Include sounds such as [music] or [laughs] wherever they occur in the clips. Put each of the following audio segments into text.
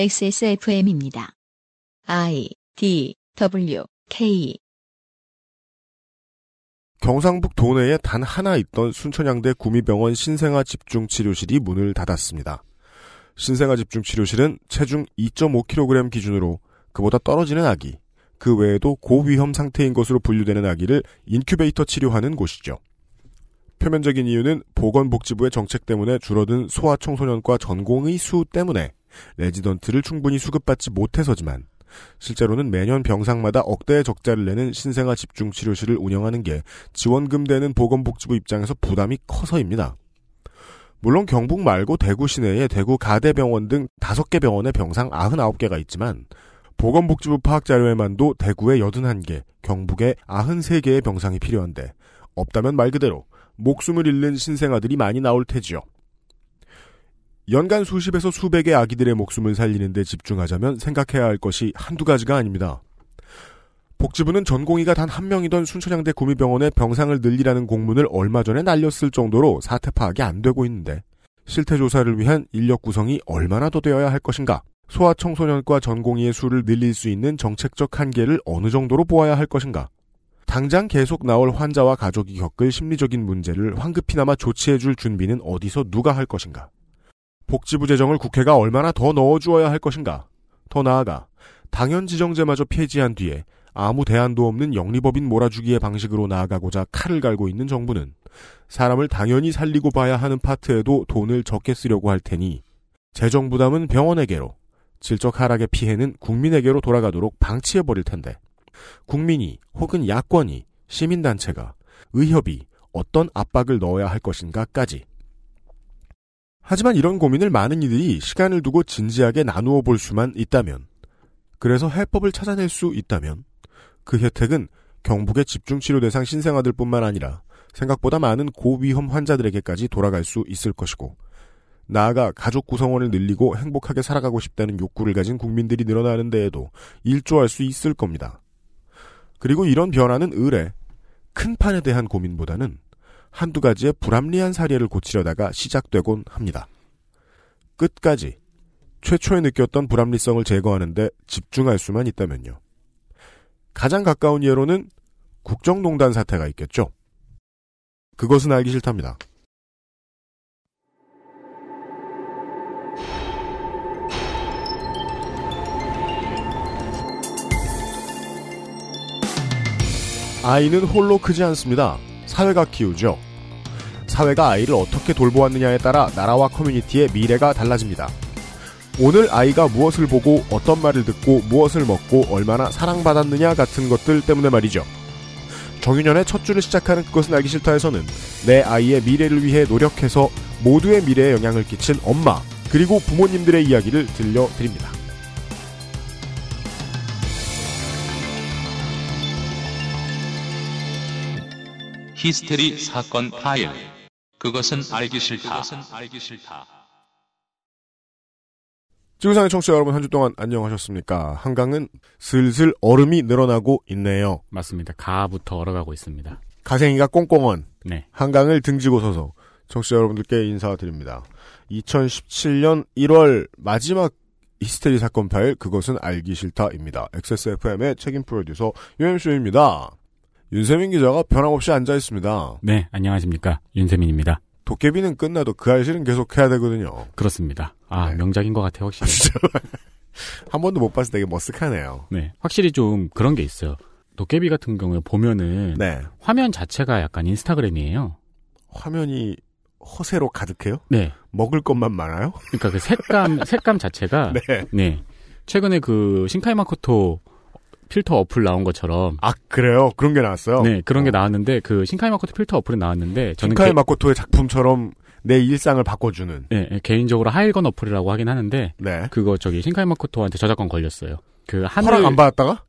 XSFM입니다. I D W K 경상북 도내에 단 하나 있던 순천향대 구미병원 신생아 집중치료실이 문을 닫았습니다. 신생아 집중치료실은 체중 2.5kg 기준으로 그보다 떨어지는 아기, 그 외에도 고위험 상태인 것으로 분류되는 아기를 인큐베이터 치료하는 곳이죠. 표면적인 이유는 보건복지부의 정책 때문에 줄어든 소아청소년과 전공의 수 때문에 레지던트를 충분히 수급받지 못해서지만 실제로는 매년 병상마다 억대의 적자를 내는 신생아 집중 치료실을 운영하는 게 지원금 되는 보건복지부 입장에서 부담이 커서입니다. 물론 경북 말고 대구 시내에 대구 가대병원 등 5개 병원의 병상 99개가 있지만 보건복지부 파악 자료에만도 대구에 81개, 경북에 93개의 병상이 필요한데 없다면 말 그대로 목숨을 잃는 신생아들이 많이 나올 테지요. 연간 수십에서 수백의 아기들의 목숨을 살리는데 집중하자면 생각해야 할 것이 한두 가지가 아닙니다. 복지부는 전공의가 단 한 명이던 순천향대 구미병원의 병상을 늘리라는 공문을 얼마 전에 날렸을 정도로 사태 파악이 안 되고 있는데 실태 조사를 위한 인력 구성이 얼마나 더 되어야 할 것인가? 소아청소년과 전공의의 수를 늘릴 수 있는 정책적 한계를 어느 정도로 보아야 할 것인가? 당장 계속 나올 환자와 가족이 겪을 심리적인 문제를 황급히나마 조치해줄 준비는 어디서 누가 할 것인가? 복지부 재정을 국회가 얼마나 더 넣어주어야 할 것인가? 더 나아가 당연 지정제마저 폐지한 뒤에 아무 대안도 없는 영리법인 몰아주기의 방식으로 나아가고자 칼을 갈고 있는 정부는 사람을 당연히 살리고 봐야 하는 파트에도 돈을 적게 쓰려고 할 테니 재정 부담은 병원에게로 질적 하락의 피해는 국민에게로 돌아가도록 방치해 버릴 텐데 국민이 혹은 야권이 시민단체가 의협이 어떤 압박을 넣어야 할 것인가까지 하지만 이런 고민을 많은 이들이 시간을 두고 진지하게 나누어 볼 수만 있다면, 그래서 해법을 찾아낼 수 있다면, 그 혜택은 경북의 집중치료 대상 신생아들 뿐만 아니라 생각보다 많은 고위험 환자들에게까지 돌아갈 수 있을 것이고, 나아가 가족 구성원을 늘리고 행복하게 살아가고 싶다는 욕구를 가진 국민들이 늘어나는 데에도 일조할 수 있을 겁니다. 그리고 이런 변화는 의뢰, 큰 판에 대한 고민보다는 한두 가지의 불합리한 사례를 고치려다가 시작되곤 합니다. 끝까지 최초에 느꼈던 불합리성을 제거하는데 집중할 수만 있다면요. 가장 가까운 예로는 국정농단 사태가 있겠죠. 그것은 알기 싫답니다. 아이는 홀로 크지 않습니다. 사회가 키우죠. 사회가 아이를 어떻게 돌보았느냐에 따라 나라와 커뮤니티의 미래가 달라집니다. 오늘 아이가 무엇을 보고 어떤 말을 듣고 무엇을 먹고 얼마나 사랑받았느냐 같은 것들 때문에 말이죠. 정유년의 첫 주를 시작하는 그것은 알기 싫다에서는 내 아이의 미래를 위해 노력해서 모두의 미래에 영향을 끼친 엄마 그리고 부모님들의 이야기를 들려드립니다. 히스테리 사건 파일. 그것은 알기 싫다. 지구상의 청취자 여러분 한 주 동안 안녕하셨습니까? 한강은 슬슬 얼음이 늘어나고 있네요. 맞습니다. 가부터 얼어가고 있습니다. 가생이가 꽁꽁언 네. 한강을 등지고 서서 청취자 여러분들께 인사드립니다. 2017년 1월 마지막 히스테리 사건 파일 그것은 알기 싫다입니다. XSFM의 책임 프로듀서 유엠쇼입니다. 윤세민 기자가 변함없이 앉아 있습니다. 네, 안녕하십니까. 윤세민입니다. 도깨비는 끝나도 그 알실은 계속 해야 되거든요. 그렇습니다. 아, 네. 명작인 것 같아요, 확실히. [laughs] 한 번도 못 봤을 때 되게 머쓱하네요. 네. 확실히 좀 그런 게 있어요. 도깨비 같은 경우에 보면은 네. 화면 자체가 약간 인스타그램이에요. 화면이 허세로 가득해요? 네. 먹을 것만 많아요? 그러니까 그 색감 [laughs] 색감 자체가 네. 네. 최근에 그 신카이 마코토 필터 어플 나온 것처럼 아, 그래요? 그런 게 나왔어요? 네, 그런 게 나왔는데 그 신카이 마코토 필터 어플이 나왔는데 저는 신카이 개- 마코토의 작품처럼 내 일상을 바꿔주는. 네, 네, 개인적으로 하일건 어플이라고 하긴 하는데 네. 그거 저기 신카이 마코토한테 저작권 걸렸어요. 그 하늘 허락 안 받았다가?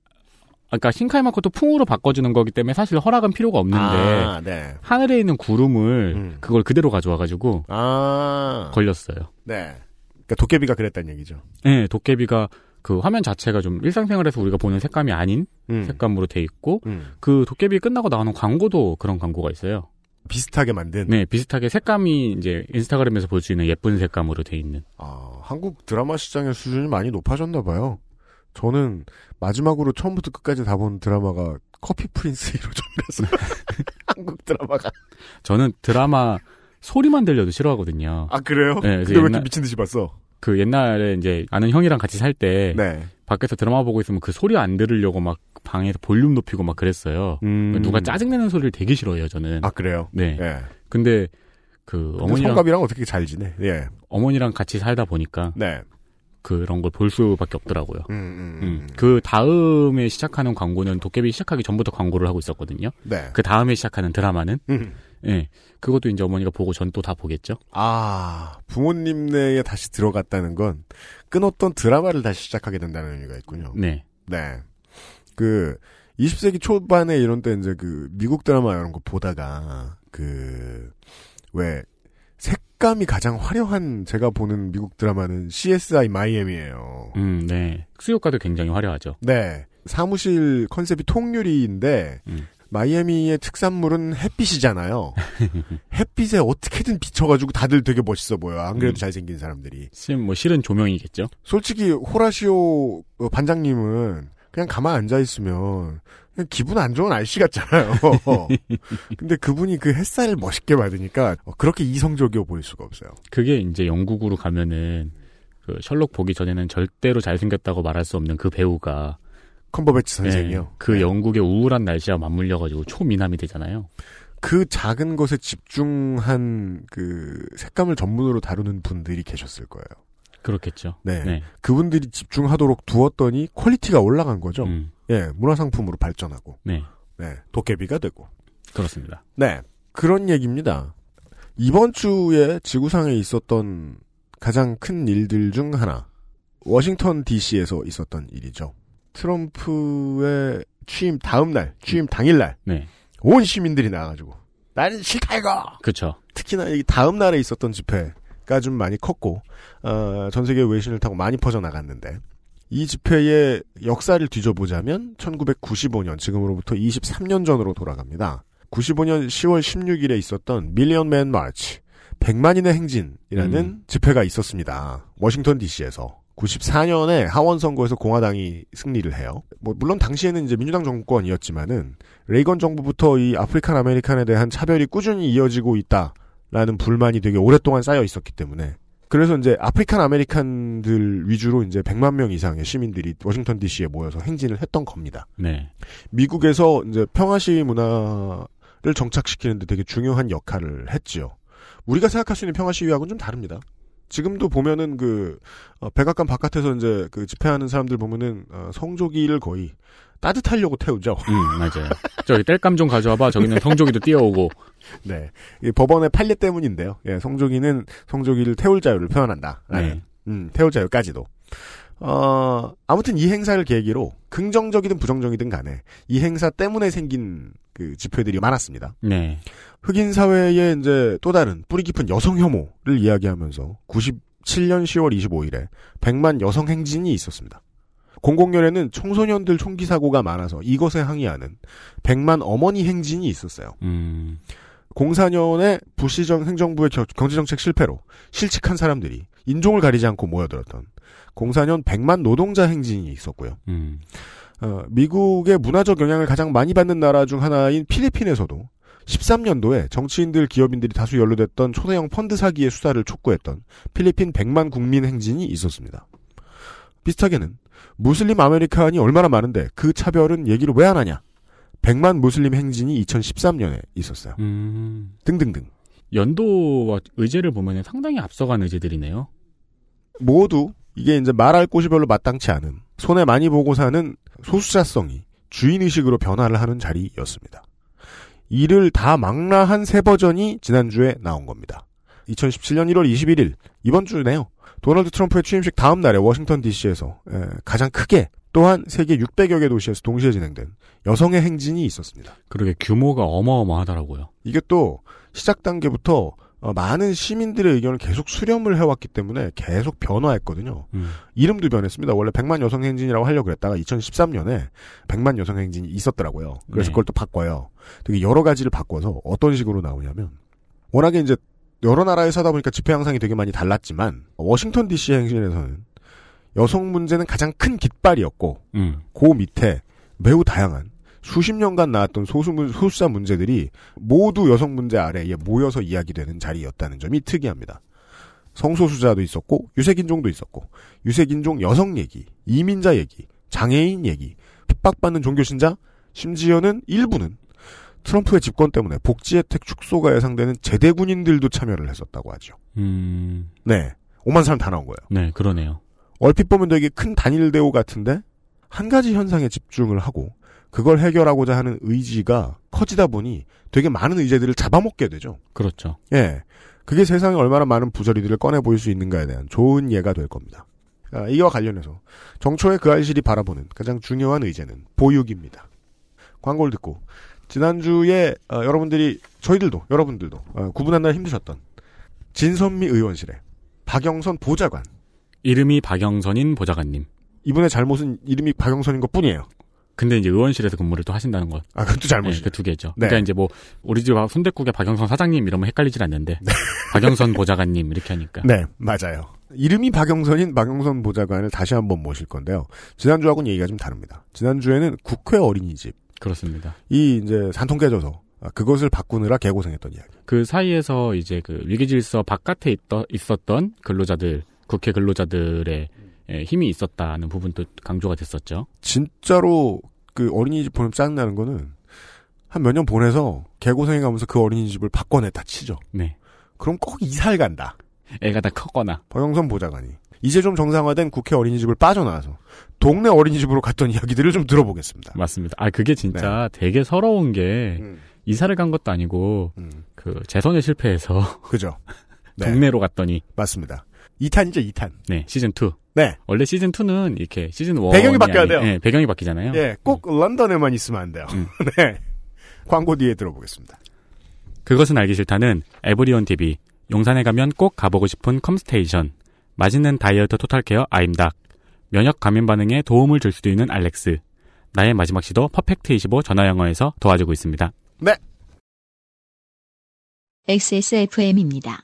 그러니까 신카이 마코토 풍으로 바꿔주는 거기 때문에 사실 허락은 필요가 없는데 아, 네. 하늘에 있는 구름을 음. 그걸 그대로 가져와가지고 아. 걸렸어요. 네. 그러니까 도깨비가 그랬다는 얘기죠. 네, 도깨비가 그 화면 자체가 좀 일상생활에서 우리가 보는 색감이 아닌 음. 색감으로 돼 있고 음. 그 도깨비 끝나고 나오는 광고도 그런 광고가 있어요. 비슷하게 만든. 네, 비슷하게 색감이 이제 인스타그램에서 볼 수 있는 예쁜 색감으로 돼 있는. 아, 한국 드라마 시장의 수준이 많이 높아졌나 봐요. 저는 마지막으로 처음부터 끝까지 다 본 드라마가 커피 프린스 1호점이라서 [laughs] 한국 드라마가 저는 드라마 소리만 들려도 싫어하거든요. 아 그래요? 네, 근데 그래서 왜 이렇게 옛날- 미친 듯이 봤어? 그 옛날에 이제 아는 형이랑 같이 살때 네. 밖에서 드라마 보고 있으면 그 소리 안 들으려고 막 방에서 볼륨 높이고 막 그랬어요. 음. 누가 짜증내는 소리를 되게 싫어해요, 저는. 아 그래요? 네. 예. 근데 그 어머니랑 성갑이랑 어떻게 잘 지내? 예. 어머니랑 같이 살다 보니까 네. 그런 걸 볼 수밖에 없더라고요. 음, 음, 음. 음. 그 다음에 시작하는 광고는 도깨비 시작하기 전부터 광고를 하고 있었거든요. 네. 그 다음에 시작하는 드라마는 음. 예. 그것도 이제 어머니가 보고 전 또 다 보겠죠. 아, 부모님네에 다시 들어갔다는 건 끊었던 드라마를 다시 시작하게 된다는 의미가 있군요. 네. 네. 그 20세기 초반에 이런 때 이제 그 미국 드라마 이런 거 보다가 그 왜 색감이 가장 화려한 제가 보는 미국 드라마는 CSI 마이애미예요. 음, 네. 수요가도 굉장히 화려하죠. 네. 사무실 컨셉이 통유리인데 음. 마이애미의 특산물은 햇빛이잖아요. [laughs] 햇빛에 어떻게든 비춰가지고 다들 되게 멋있어 보여. 안 그래도 음. 잘생긴 사람들이. 실- 뭐 실은 조명이겠죠. 솔직히 호라시오 어, 반장님은 그냥 가만 앉아 있으면 그냥 기분 안 좋은 아저씨 같잖아요. [laughs] 근데 그분이 그 햇살을 멋있게 받으니까 어, 그렇게 이성적이어 보일 수가 없어요. 그게 이제 영국으로 가면은 그 셜록 보기 전에는 절대로 잘생겼다고 말할 수 없는 그 배우가 컴버배치 선생이요. 예, 그 네. 영국의 우울한 날씨와 맞물려가지고 초미남이 되잖아요. 그 작은 것에 집중한 그 색감을 전문으로 다루는 분들이 계셨을 거예요. 그렇겠죠. 네. 네. 그분들이 집중하도록 두었더니 퀄리티가 올라간 거죠. 음, 예, 문화상품으로 발전하고, 네. 네, 도깨비가 되고. 그렇습니다. 네, 그런 얘기입니다. 이번 주에 지구상에 있었던 가장 큰 일들 중 하나, 워싱턴 DC에서 있었던 일이죠. 트럼프의 취임 다음 날, 취임 당일 날, 네. 온 시민들이 나와가지고, 나는 싫다 이거! 그쵸. 특히나 이 다음 날에 있었던 집회가 좀 많이 컸고 어, 전 세계 외신을 타고 많이 퍼져 나갔는데 이 집회의 역사를 뒤져보자면 1995년 지금으로부터 23년 전으로 돌아갑니다. 95년 10월 16일에 있었던 밀리언 맨 마치 100만인의 행진이라는 음. 집회가 있었습니다. 워싱턴 DC에서 94년에 하원 선거에서 공화당이 승리를 해요. 뭐 물론 당시에는 이제 민주당 정권이었지만은 레이건 정부부터 이 African American에 대한 차별이 꾸준히 이어지고 있다라는 불만이 되게 오랫동안 쌓여 있었기 때문에 그래서 이제 African American들 위주로 이제 100만 명 이상의 시민들이 워싱턴 DC에 모여서 행진을 했던 겁니다. 네. 미국에서 이제 평화 시위 문화를 정착시키는데 되게 중요한 역할을 했지요. 우리가 생각할 수 있는 평화 시위하고는 좀 다릅니다. 지금도 보면은 그 어, 백악관 바깥에서 이제 그 집회하는 사람들 보면은 어, 성조기를 거의 따뜻하려고 태우죠. 음, 맞아요. 저기 땔감 좀 가져와봐. 저기는 성조기도 뛰어오고. [laughs] 네, 이 법원의 판례 때문인데요. 예, 성조기는 성조기를 태울 자유를 표현한다. 네. 음, 태울 자유까지도. 어, 아무튼 이 행사를 계기로 긍정적이든 부정적이든 간에 이 행사 때문에 생긴 그 집회들이 많았습니다. 네. 흑인 사회의 이제 또 다른 뿌리 깊은 여성 혐오를 이야기하면서 97년 10월 25일에 100만 여성 행진이 있었습니다. 공공연에는 청소년들 총기 사고가 많아서 이것에 항의하는 100만 어머니 행진이 있었어요. 음, 04년에 부시정 행정부의 겨- 경제정책 실패로 실직한 사람들이 인종을 가리지 않고 모여들었던 04년 100만 노동자 행진이 있었고요. 음. 어, 미국의 문화적 영향을 가장 많이 받는 나라 중 하나인 필리핀에서도 13년도에 정치인들, 기업인들이 다수 연루됐던 초대형 펀드 사기의 수사를 촉구했던 필리핀 100만 국민 행진이 있었습니다. 비슷하게는 Muslim American이 얼마나 많은데 그 차별은 얘기를 왜 안 하냐? 100만 무슬림 행진이 2013년에 있었어요. 음. 등등등. 연도와 의제를 보면 상당히 앞서간 의제들이네요. 모두 이게 이제 말할 곳이 별로 마땅치 않은 손해 많이 보고 사는 소수자성이 주인의식으로 변화를 하는 자리였습니다. 이를 다 망라한 새 버전이 지난주에 나온 겁니다. 2017년 1월 21일 이번 주네요. 도널드 트럼프의 취임식 다음 날에 워싱턴 DC에서 가장 크게 또한 세계 600여 개 도시에서 동시에 진행된 여성의 행진이 있었습니다. 그러게 규모가 어마어마하더라고요. 이게 또 시작 단계부터 어, 많은 시민들의 의견을 계속 수렴을 해왔기 때문에 계속 변화했거든요. 음. 이름도 변했습니다. 원래 100만 여성 행진이라고 하려고 그랬다가 2013년에 100만 여성 행진이 있었더라고요. 그래서 네. 그걸 또 바꿔요. 되게 여러 가지를 바꿔서 어떤 식으로 나오냐면 워낙에 이제 여러 나라에서 하다 보니까 집회 양상이 되게 많이 달랐지만 워싱턴 DC 행진에서는 여성 문제는 가장 큰 깃발이었고 음. 그 밑에 매우 다양한 수십 년간 나왔던 소수 문- 소수자 문제들이 모두 여성 문제 아래에 모여서 이야기되는 자리였다는 점이 특이합니다. 성소수자도 있었고 유색인종도 있었고 유색인종 여성 얘기, 이민자 얘기, 장애인 얘기, 핍박받는 종교신자, 심지어는 일부는 트럼프의 집권 때문에 복지 혜택 축소가 예상되는 제대 군인들도 참여를 했었다고 하죠. 음. 네, 5만 사람 다 나온 거예요. 네, 그러네요. 얼핏 보면 되게 큰 단일 대우 같은데 한 가지 현상에 집중을 하고 그걸 해결하고자 하는 의지가 커지다 보니 되게 많은 의제들을 잡아먹게 되죠. 그렇죠. 예. 그게 세상에 얼마나 많은 부조리들을 꺼내 보일 수 있는가에 대한 좋은 예가 될 겁니다. 아, 이와 관련해서 정초의 그 알실이 바라보는 가장 중요한 의제는 보육입니다. 광고를 듣고 지난주에 어, 여러분들이 저희들도 여러분들도 어, 구분한 날 힘드셨던 진선미 의원실의 박영선 보좌관 이름이 박영선인 보좌관님. 이분의 잘못은 이름이 박영선인 것 뿐이에요. 근데 이제 의원실에서 근무를 또 하신다는 것. 아, 그것도 잘못이죠. 그두 개죠. 네. 그러니까 이제 뭐 우리 집 순대국의 박영선 사장님 이러면 헷갈리질 않는데 박영선 보좌관님 이렇게 하니까. 네, 맞아요. 이름이 박영선인 박영선 보좌관을 다시 한번 모실 건데요. 지난주하고는 얘기가 좀 다릅니다. 지난주에는 국회 어린이집. 그렇습니다. 이 이제 산통 깨져서 아, 그것을 바꾸느라 개고생했던 이야기. 그 사이에서 이제 그 위기질서 바깥에 있더, 있었던 근로자들, 국회 근로자들의 예, 힘이 있었다는 부분도 강조가 됐었죠. 진짜로 그 어린이집 보내면 짜증나는 거는 한 몇 년 보내서 개고생해 가면서 그 어린이집을 바꿔냈다 치죠. 네. 그럼 꼭 이사를 간다. 애가 다 컸거나. 박영선 보좌관이. 이제 좀 정상화된 국회 어린이집을 빠져나와서 동네 어린이집으로 갔던 이야기들을 좀 들어보겠습니다. 맞습니다. 아, 그게 진짜 되게 서러운 게 음, 이사를 간 것도 아니고 음, 그 재선에 실패해서 그죠. 네, [laughs] 동네로 갔더니 맞습니다. 2탄이죠, 2탄. 네, 시즌 2. 네. 원래 시즌 2는 이렇게 시즌 1 배경이 바뀌어야 돼요. 네, 배경이 바뀌잖아요. 예, 꼭 런던에만 있으면 안 돼요. 음. [laughs] 네. 광고 뒤에 들어보겠습니다. 그것은 알기 싫다는 에브리온 TV, 용산에 가면 꼭 가보고 싶은 컴스테이션, 맛있는 다이어트 토탈케어 아임닭, 면역 과민 반응에 도움을 줄 수도 있는 알렉스, 나의 마지막 시도 퍼펙트 25 전화 영어에서 도와주고 있습니다. XSFM입니다.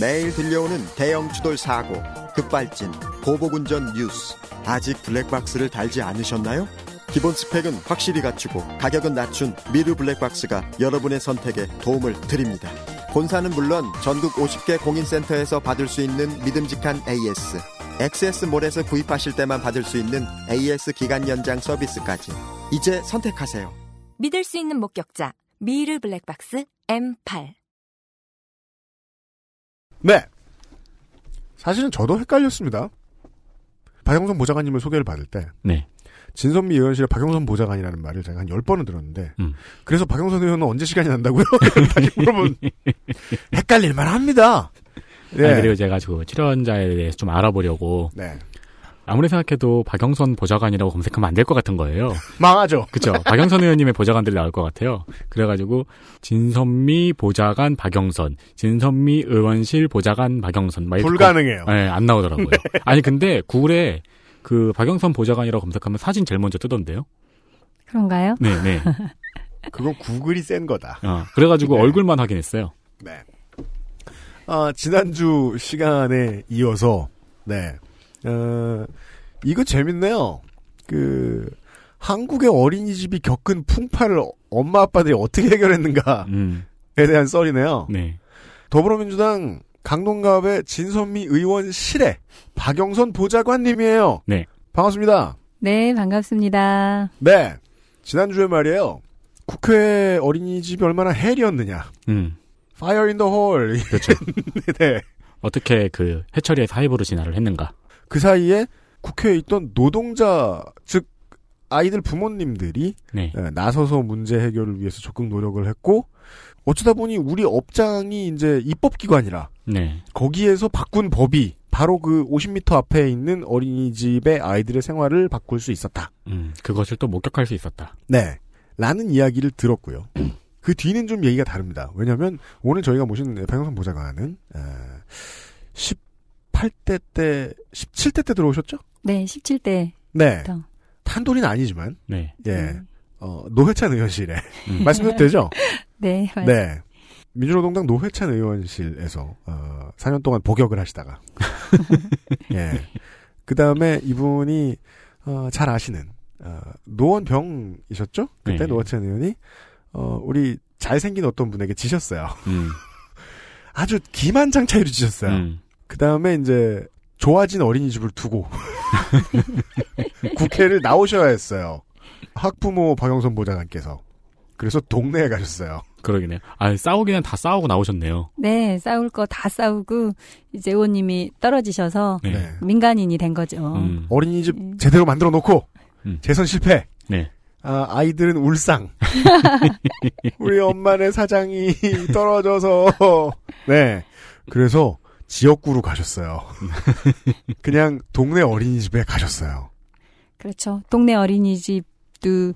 매일 들려오는 대형 추돌 사고, 급발진, 보복운전 뉴스. 아직 블랙박스를 달지 않으셨나요? 기본 스펙은 확실히 갖추고 가격은 낮춘 미르 블랙박스가 여러분의 선택에 도움을 드립니다. 본사는 물론 전국 50개 공인센터에서 받을 수 있는 믿음직한 AS, XS몰에서 구입하실 때만 받을 수 있는 AS 기간 연장 서비스까지. 이제 선택하세요. 믿을 수 있는 목격자 미르 블랙박스 M8 네. 사실은 저도 헷갈렸습니다. 박영선 보좌관님을 소개를 받을 때 네. 진선미 의원실의 박영선 보좌관이라는 말을 제가 한 10번은 들었는데 음. 그래서 박영선 의원은 언제 시간이 난다고요? [laughs] 다시 물어보면 [laughs] 헷갈릴만 합니다. 네. 아니, 그리고 제가 그 출연자에 대해서 좀 알아보려고 네. 아무리 생각해도 박영선 보좌관이라고 검색하면 안 될 것 같은 거예요. [laughs] 망하죠. 그쵸. 박영선 의원님의 보좌관들 나올 것 같아요. 그래가지고, 진선미 보좌관 박영선, 진선미 의원실 보좌관 박영선. 막 불가능해요. 검- 네, 안 나오더라고요. [laughs] 아니, 근데 구글에 그 박영선 보좌관이라고 검색하면 사진 제일 먼저 뜨던데요? 그런가요? 네, 네. [laughs] 그건 구글이 센 거다. 어, 그래가지고 네. 얼굴만 확인했어요. 네. 아, 지난주 시간에 이어서, 네. 어, 이거 재밌네요. 그, 한국의 어린이집이 겪은 풍파를 엄마 아빠들이 어떻게 해결했는가에 음, 대한 썰이네요. 네. 더불어민주당 강동갑의 진선미 의원실의 박영선 보좌관님이에요. 네. 반갑습니다. 네, 반갑습니다. 네. 지난주에 말이에요. 국회 어린이집이 얼마나 헬이었느냐. 음, Fire in the hall. 그렇죠. [laughs] 네. 어떻게 그 해처리의 사이버로 진화를 했는가. 그 사이에 국회에 있던 노동자, 즉, 아이들 부모님들이 네. 예, 나서서 문제 해결을 위해서 적극 노력을 했고 어쩌다 보니 우리 업장이 이제 입법기관이라 네. 거기에서 바꾼 법이 바로 그 50m 앞에 있는 어린이집의 아이들의 생활을 바꿀 수 있었다. 음, 그것을 또 목격할 수 있었다. 네. 라는 이야기를 들었고요. 그 뒤는 좀 얘기가 다릅니다. 왜냐하면 오늘 저희가 모신 박영선 보좌관은 에, 18대 때, 17대 때 들어오셨죠? 네, 17대. 네. 부터. 탄돌이는 아니지만 네. 예. 음. 어, 노회찬 의원실에 음. [laughs] 말씀드려도 되죠? 네, 맞 네. 민주노동당 노회찬 의원실에서 어, 4년 동안 복역을 하시다가 [laughs] [laughs] 예. 그 다음에 이분이 어, 잘 아시는 어, 노원병이셨죠? 그때 네. 노회찬 의원이 어, 우리 잘생긴 어떤 분에게 지셨어요. 음. 아주 기만장 차이로 지셨어요. 음. 그 다음에 이제 좋아진 어린이집을 두고 [laughs] 국회를 나오셔야 했어요. 학부모 박영선 보좌관께서. 그래서 동네에 가셨어요. 그러기네요. 아, 싸우기는 다 싸우고 나오셨네요. 네, 싸울 거 다 싸우고 이제 의원님이 떨어지셔서 네. 네. 민간인이 된 거죠. 음. 어린이집 음. 제대로 만들어 놓고 음. 재선 실패. 네. 아, 아이들은 울상. [laughs] 우리 엄마네 사장이 떨어져서. 네. 그래서 지역구로 가셨어요. [laughs] 그냥 동네 어린이집에 가셨어요. 그렇죠. 동네 어린이집도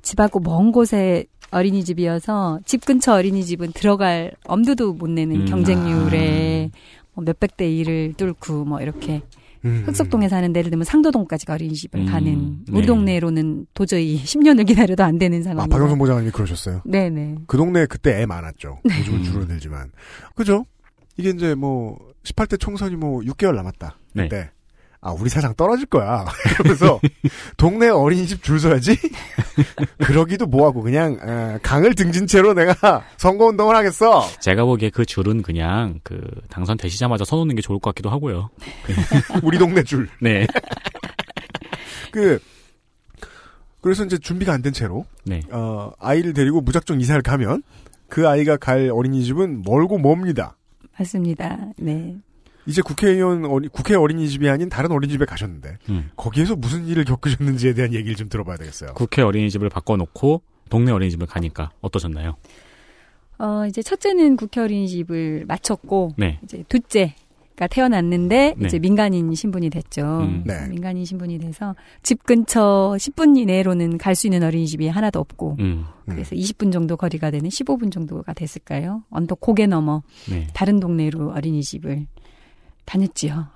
집하고 먼 곳에 어린이집이어서 집 근처 어린이집은 들어갈 엄두도 못 내는 음. 경쟁률에 뭐 몇백 대 일을 뚫고 뭐 이렇게 음. 흑석동에 사는 예를 들면 상도동까지 어린이집을 음. 가는 우리 네. 동네로는 도저히 [laughs] 10년을 기다려도 안 되는 아, 상황이라. 박영선 보좌관님이 그러셨어요. 네네. 그 동네 그때 애 많았죠. 요즘은 음. 줄어들지만. 그죠? 이게 이제 뭐, 18대 총선이 뭐 6개월 남았다. 네. 그때. 아, 우리 사장 떨어질 거야. [laughs] 그러면서, 동네 어린이집 줄 서야지? [laughs] 그러기도 뭐하고, 그냥, 아, 강을 등진 채로 내가 [laughs] 선거 운동을 하겠어. 제가 보기에 그 줄은 그냥 그 당선 되시자마자 서놓는 게 좋을 것 같기도 하고요. 우리 동네 줄. 네. 그, 그래서 이제 준비가 안 된 채로, 네. 어, 아이를 데리고 무작정 이사를 가면, 그 아이가 갈 어린이집은 멀고 멉니다. 맞습니다. 네. 이제 국회의원 어리, 국회 어린이집이 아닌 다른 어린이집에 가셨는데 음. 거기에서 무슨 일을 겪으셨는지에 대한 얘기를 좀 들어봐야 되겠어요. 국회 어린이집을 바꿔놓고 동네 어린이집을 가니까 어떠셨나요? 어, 이제 첫째는 국회 어린이집을 마쳤고, 네. 이제 둘째 가 태어났는데, 네. 이제 민간인 신분이 됐죠. 음. 네. 민간인 신분이 돼서 집 근처 10분 이내로는 갈 수 있는 어린이집이 하나도 없고, 음. 그래서 20분 정도 거리가 되는 15분 정도가 됐을까요? 언덕 고개 넘어 네. 다른 동네로 어린이집을 다녔지요.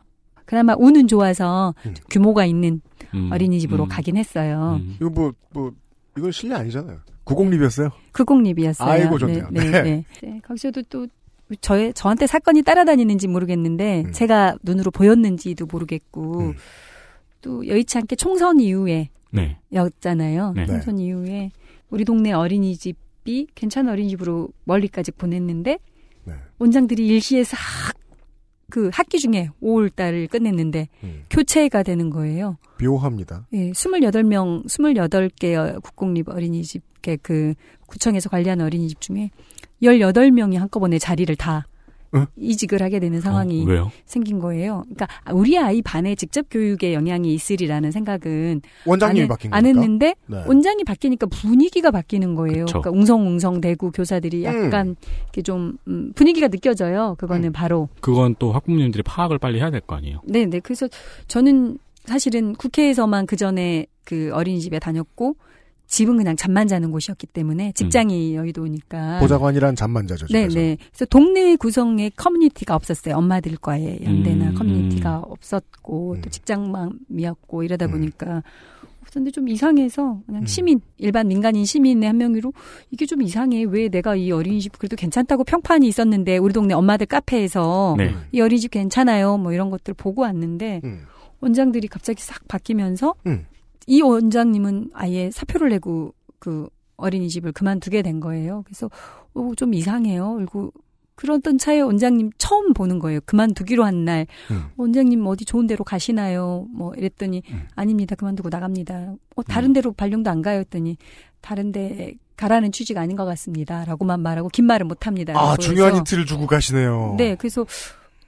그나마 운은 좋아서 음. 규모가 있는 음. 어린이집으로 음. 가긴 했어요. 음. 이거 뭐, 뭐, 이건 실례 아니잖아요. 구공립이었어요? 구공립이었어요. 아이고, 좋네요. 네, 네. 네, 네. 네, 거기서도 또 저의 저한테 사건이 따라다니는지 모르겠는데 음. 제가 눈으로 보였는지도 모르겠고 음. 또 여의치 않게 총선 이후에 네. 였잖아요. 네. 총선 이후에 우리 동네 어린이집이 괜찮은 어린이집으로 멀리까지 보냈는데 네. 원장들이 일시에서 학, 그 학기 중에 5월 달을 끝냈는데 음. 교체가 되는 거예요. 묘합니다. 예, 28명, 28개 국공립 어린이집, 그 구청에서 관리하는 어린이집 중에 18명이 한꺼번에 자리를 다 어? 이직을 하게 되는 상황이 어, 왜요? 생긴 거예요. 그러니까 우리 아이 반에 직접 교육에 영향이 있으리라는 생각은 원장님이 안, 바뀐 안 겁니까? 했는데 네. 원장이 바뀌니까 분위기가 바뀌는 거예요. 그쵸. 그러니까 웅성웅성대고 교사들이 약간 이렇게 좀 음, 분위기가 느껴져요. 그거는 음. 바로 그건 또 학부모님들이 파악을 빨리 해야 될 거 아니에요. 네, 네. 그래서 저는 사실은 국회에서만 그 전에 그 어린이집에 다녔고 집은 그냥 잠만 자는 곳이었기 때문에 직장이 여의도니까. 보좌관이란 잠만 자죠. 네, 집에서. 네. 그래서 동네 구성에 커뮤니티가 없었어요. 엄마들과의 연대나 음, 커뮤니티가 없었고 음. 또 직장맘이었고 이러다 음. 보니까 근데 좀 이상해서 그냥 음. 시민 일반 민간인 시민의 한 명으로 이게 좀 이상해 왜 내가 이 어린이집 그래도 괜찮다고 평판이 있었는데 우리 동네 엄마들 카페에서 네. 이 어린이집 괜찮아요 뭐 이런 것들 보고 왔는데 음. 원장들이 갑자기 싹 바뀌면서 음. 이 원장님은 아예 사표를 내고 그 어린이집을 그만두게 된 거예요. 그래서 어, 좀 이상해요. 그리고 그러던 차에 원장님 처음 보는 거예요. 그만두기로 한 날. 음. 원장님 어디 좋은 데로 가시나요? 뭐 이랬더니 음. 아닙니다. 그만두고 나갑니다. 어, 다른 데로 발령도 안 가요. 했더니 다른 데 가라는 취지가 아닌 것 같습니다. 라고만 말하고 긴 말은 못 합니다. 아, 중요한 힌트를 주고 가시네요. 네, 그래서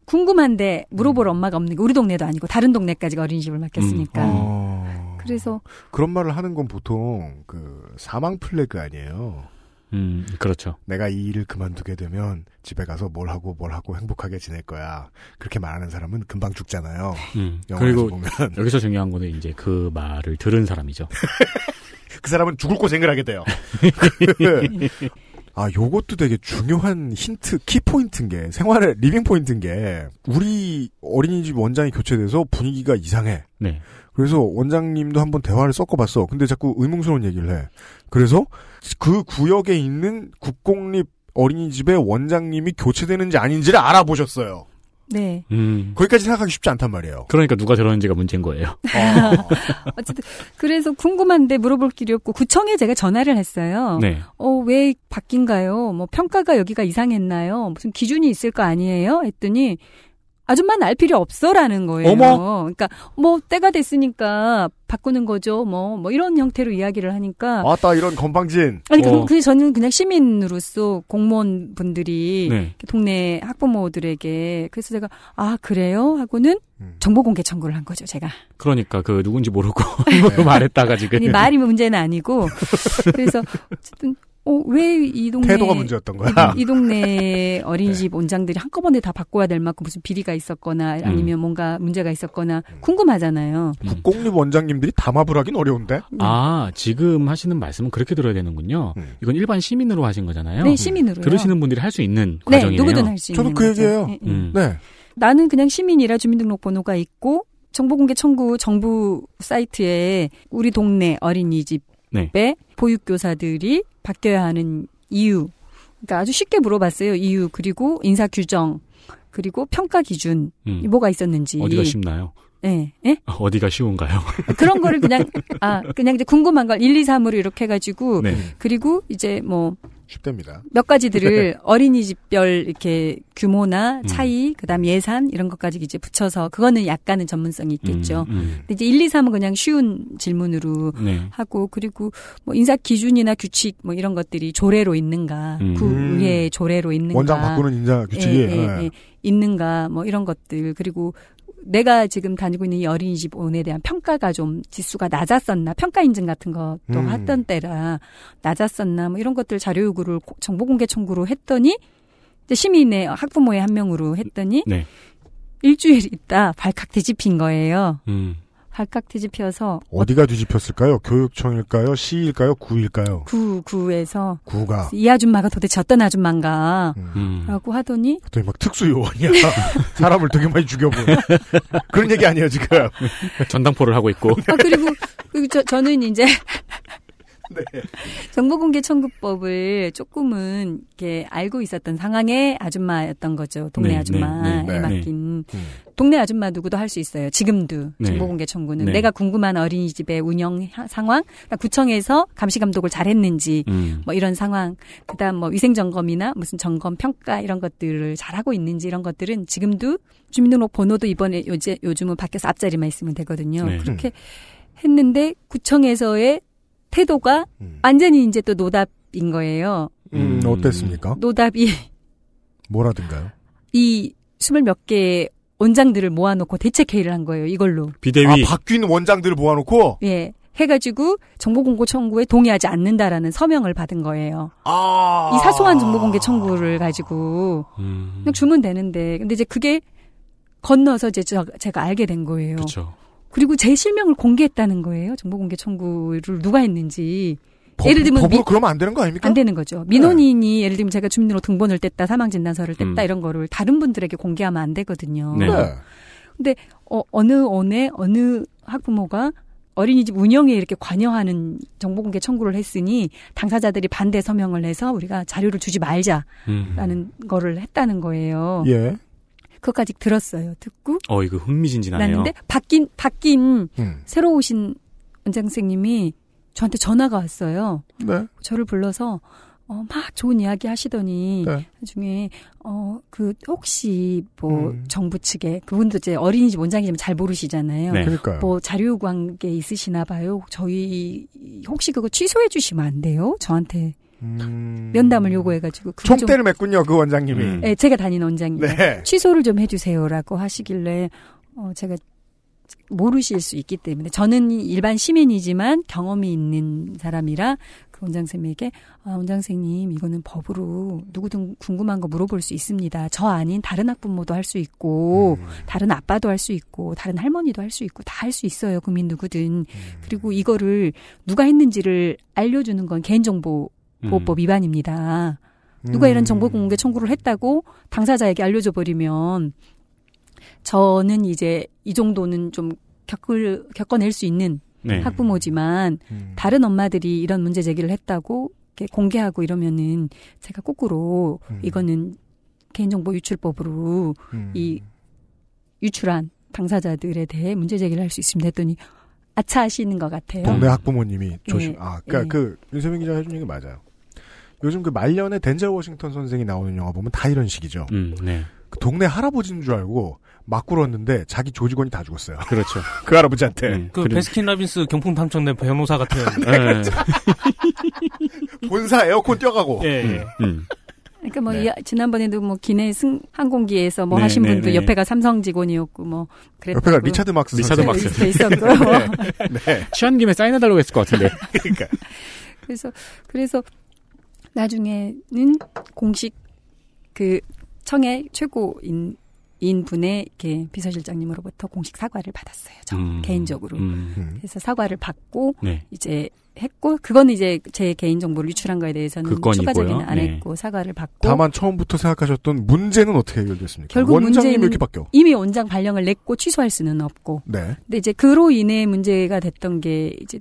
궁금한데 물어볼 엄마가 없는 게 우리 동네도 아니고 다른 동네까지 어린이집을 맡겼으니까. 어. 그래서 그런 말을 하는 건 보통 그 사망 플래그 아니에요. 음, 그렇죠. 내가 이 일을 그만두게 되면 집에 가서 뭘 하고 뭘 하고 행복하게 지낼 거야. 그렇게 말하는 사람은 금방 죽잖아요. 음, 그리고 보면 여기서 중요한 거는 이제 그 말을 들은 사람이죠. [laughs] 그 사람은 죽을 고생을 하게 돼요. [laughs] 아, 요것도 되게 중요한 힌트, 키포인트인 게, 생활의 리빙 포인트인 게, 우리 어린이집 원장이 교체돼서 분위기가 이상해. 네. 그래서 원장님도 한번 대화를 섞어봤어. 근데 자꾸 의문스러운 얘기를 해. 그래서 그 구역에 있는 국공립 어린이집의 원장님이 교체되는지 아닌지를 알아보셨어요. 네. 음. 거기까지 생각하기 쉽지 않단 말이에요. 그러니까 누가 들었는지가 문제인 거예요. [laughs] 어. 어쨌든 그래서 궁금한데 물어볼 길이 없고 구청에 제가 전화를 했어요. 네. 어, 왜 바뀐가요? 뭐 평가가 여기가 이상했나요? 무슨 기준이 있을 거 아니에요? 했더니 아줌마는 알 필요 없어라는 거예요. 어머! 그러니까 뭐 때가 됐으니까 바꾸는 거죠. 뭐뭐 이런 형태로 이야기를 하니까 왔다, 이런 건방진. 아니 그, 어. 그 저는 그냥 시민으로서 공무원 분들이 네. 동네 학부모들에게 그래서 제가 아 그래요 하고는 음. 정보 공개 청구를 한 거죠 제가 그러니까 그 누군지 모르고 [laughs] 함부로 말했다가 지금. 아니 말이 문제는 아니고 그래서 어쨌든 어, 왜 이 동네 태도가 문제였던 거야. 이, 이 동네 [laughs] 어린이집 원장들이 한꺼번에 다 바꿔야 될 만큼 무슨 비리가 있었거나 아니면 뭔가 문제가 있었거나 궁금하잖아요. 음. 국공립 원장님들이 담합을 하긴 어려운데? 아, 지금 하시는 말씀은 그렇게 들어야 되는군요. 음. 이건 일반 시민으로 하신 거잖아요. 네 시민으로요. 들으시는 분들이 할 수 있는 네 과정이에요. 누구든 할 수 있는 저도 그 거죠. 얘기예요. 음. 네. 나는 그냥 시민이라 주민등록번호가 있고 정보공개 청구 정부 사이트에 우리 동네 어린이집에 네. 보육교사들이 바뀌어야 하는 이유. 그러니까 아주 쉽게 물어봤어요. 이유 그리고 인사 규정 그리고 평가 기준 음. 뭐가 있었는지. 어디가 쉽나요? 예, 예? 어디가 쉬운가요? 그런 거를 그냥 아 그냥 이제 궁금한 걸 1, 2, 3으로 이렇게 해가지고 네. 그리고 이제 뭐 쉽답니다. 몇 가지들을 어린이집별 이렇게 규모나 음. 차이, 그다음 예산 이런 것까지 이제 붙여서 그거는 약간은 전문성이 있겠죠. 음, 음. 근데 이제 1, 2, 3은 그냥 쉬운 질문으로 네. 하고 그리고 뭐 인사 기준이나 규칙 뭐 이런 것들이 조례로 있는가, 음. 구의 조례로 있는가, 원장 바꾸는 인자 규칙이. 예, 예, 네. 예, 있는가 뭐 이런 것들 그리고 내가 지금 다니고 있는 이 어린이집 온에 대한 평가가 좀 지수가 낮았었나 평가 인증 같은 것도 음. 했던 때라 낮았었나 뭐 이런 것들 자료 요구를 고- 정보 공개 청구로 했더니 이제 시민의 학부모의 한 명으로 했더니 네. 일주일 있다 발칵 뒤집힌 거예요. 음. 발칵 뒤집혀서 어디가 뒤집혔을까요? 교육청일까요? 시일까요? 구일까요? 구 구에서 구가. 이 아줌마가 도대체 어떤 아줌마인가 음. 음. 라고 하더니 갑자기 막 특수 요원이야. [laughs] 사람을 되게 많이 죽여본. [laughs] 그런 얘기 아니에요, 지금. 전당포를 하고 있고. 아 그리고 그리고 저, 저는 이제 [laughs] 네. 정보공개 청구법을 조금은 이렇게 알고 있었던 상황의 아줌마였던 거죠. 동네 네, 아줌마에 네, 네, 맡긴 음. 동네 아줌마 누구도 할 수 있어요. 지금도 네. 정보공개 청구는 네. 내가 궁금한 어린이집의 운영 하- 상황, 그러니까 구청에서 감시 감독을 잘했는지 음. 뭐 이런 상황, 그다음 뭐 위생 점검이나 무슨 점검 평가 이런 것들을 잘하고 있는지 이런 것들은 지금도 주민등록 번호도 이번에 요새 요즘은 바뀌어서 앞자리만 있으면 되거든요. 네. 그렇게 했는데 구청에서의 태도가 음. 완전히 이제 또 노답인 거예요. 음, 음. 어땠습니까? 노답이 [laughs] 뭐라든가요? 이 스물 몇 개의 원장들을 모아놓고 대책회의를 한 거예요. 이걸로. 비대위. 아, 바뀐 원장들을 모아놓고? 예. 해가지고 정보공개 청구에 동의하지 않는다라는 서명을 받은 거예요. 아. 이 사소한 정보공개 청구를 가지고 음. 그냥 주면 되는데 근데 이제 그게 건너서 이제 저, 제가 알게 된 거예요. 그렇죠. 그리고 제 실명을 공개했다는 거예요. 정보 공개 청구를 누가 했는지 법, 예를 들면 법으로 미- 그러면 안 되는 거 아닙니까? 안 되는 거죠. 민원인이 예를 들면 제가 주민등록 등본을 뗐다, 사망 진단서를 뗐다 음. 이런 거를 다른 분들에게 공개하면 안 되거든요. 네. 네. 어, 어느 언에 어느 학부모가 어린이집 운영에 이렇게 관여하는 정보공개 청구를 했으니 당사자들이 반대 서명을 해서 우리가 자료를 주지 말자라는 음. 거를 했다는 거예요. 예. 그것까지 들었어요. 듣고 어, 이거 흥미진진하네요. 났는데 바뀐 바뀐 음. 새로 오신 원장 선생님이 저한테 전화가 왔어요. 네. 저를 불러서 어, 막 좋은 이야기 하시더니 네. 나중에 어 그 혹시 뭐 음. 정부 측에 그분도 이제 어린이집 원장이지만 잘 모르시잖아요. 네. 그러니까요. 뭐 자료 게 있으시나 봐요. 저희 혹시 그거 취소해 주시면 안 돼요? 저한테 음. 면담을 요구해가지고 그거 좀 총대를 맺군요, 그 원장님이. 음. 예, 제가 다니는 원장님 네. 취소를 좀 해주세요라고 하시길래 어 제가 모르실 수 있기 때문에 저는 일반 시민이지만 경험이 있는 사람이라 그 원장쌤에게 아, 원장생님 이거는 법으로 누구든 궁금한 거 물어볼 수 있습니다. 저 아닌 다른 학부모도 할 수 있고 음. 다른 아빠도 할 수 있고 다른 할머니도 할 수 있고 다 할 수 있어요. 국민 누구든. 그리고 이거를 누가 했는지를 알려주는 건 개인정보 음. 보호법 위반입니다. 누가 이런 정보 공개 청구를 했다고 당사자에게 알려줘 버리면 저는 이제 이 정도는 좀 겪을 겪어낼 수 있는 네. 학부모지만 음. 다른 엄마들이 이런 문제 제기를 했다고 이렇게 공개하고 이러면은 제가 거꾸로 음. 이거는 개인정보 유출법으로 음. 이 유출한 당사자들에 대해 문제 제기를 할 수 있습니다 했더니 아차 하시는 것 같아요. 동네 학부모님이 조심. 예. 아, 그러니까 예. 그 윤세민 기자 해준 얘기 맞아요. 요즘 그 말년에 덴젤 워싱턴 선생이 나오는 영화 보면 다 이런 식이죠. 음, 네. 그 동네 할아버지인 줄 알고 막 굴었는데 자기 조직원이 다 죽었어요. 그렇죠. [laughs] 그 할아버지한테 음, 그 그리고- 베스킨 라빈스 경품 당첨된 변호사 같은. [laughs] 네. [laughs] 본사 에어컨 뛰어가고. 예. 음, 음. 그러니까 뭐 네. 이- 지난번에도 뭐 기내 승 항공기에서 뭐 네, 하신 네, 분도 네. 옆에가 삼성 직원이었고 뭐 그랬다고 옆에가 리차드 막스 리차드. 막스. 돼 있었고 네. 취한 김에 사인해달라고 했을 것 같은데. 그러니까 그래서 그래서 나중에는 공식 그 청의 최고인 인 분의 이렇게 비서실장님으로부터 공식 사과를 받았어요. 저 음, 개인적으로. 음, 음. 그래서 사과를 받고 네. 이제 했고 그건 이제 제 개인 정보를 유출한 거에 대해서는 그. 추가적인 안 네. 했고 사과를 받고 다만 처음부터 생각하셨던 문제는 어떻게 해결됐습니까? 결국 원장님 이렇게 바뀌어? 이미 원장 발령을 냈고 취소할 수는 없고 네. 근데 이제 그로 인해 문제가 됐던 게 이제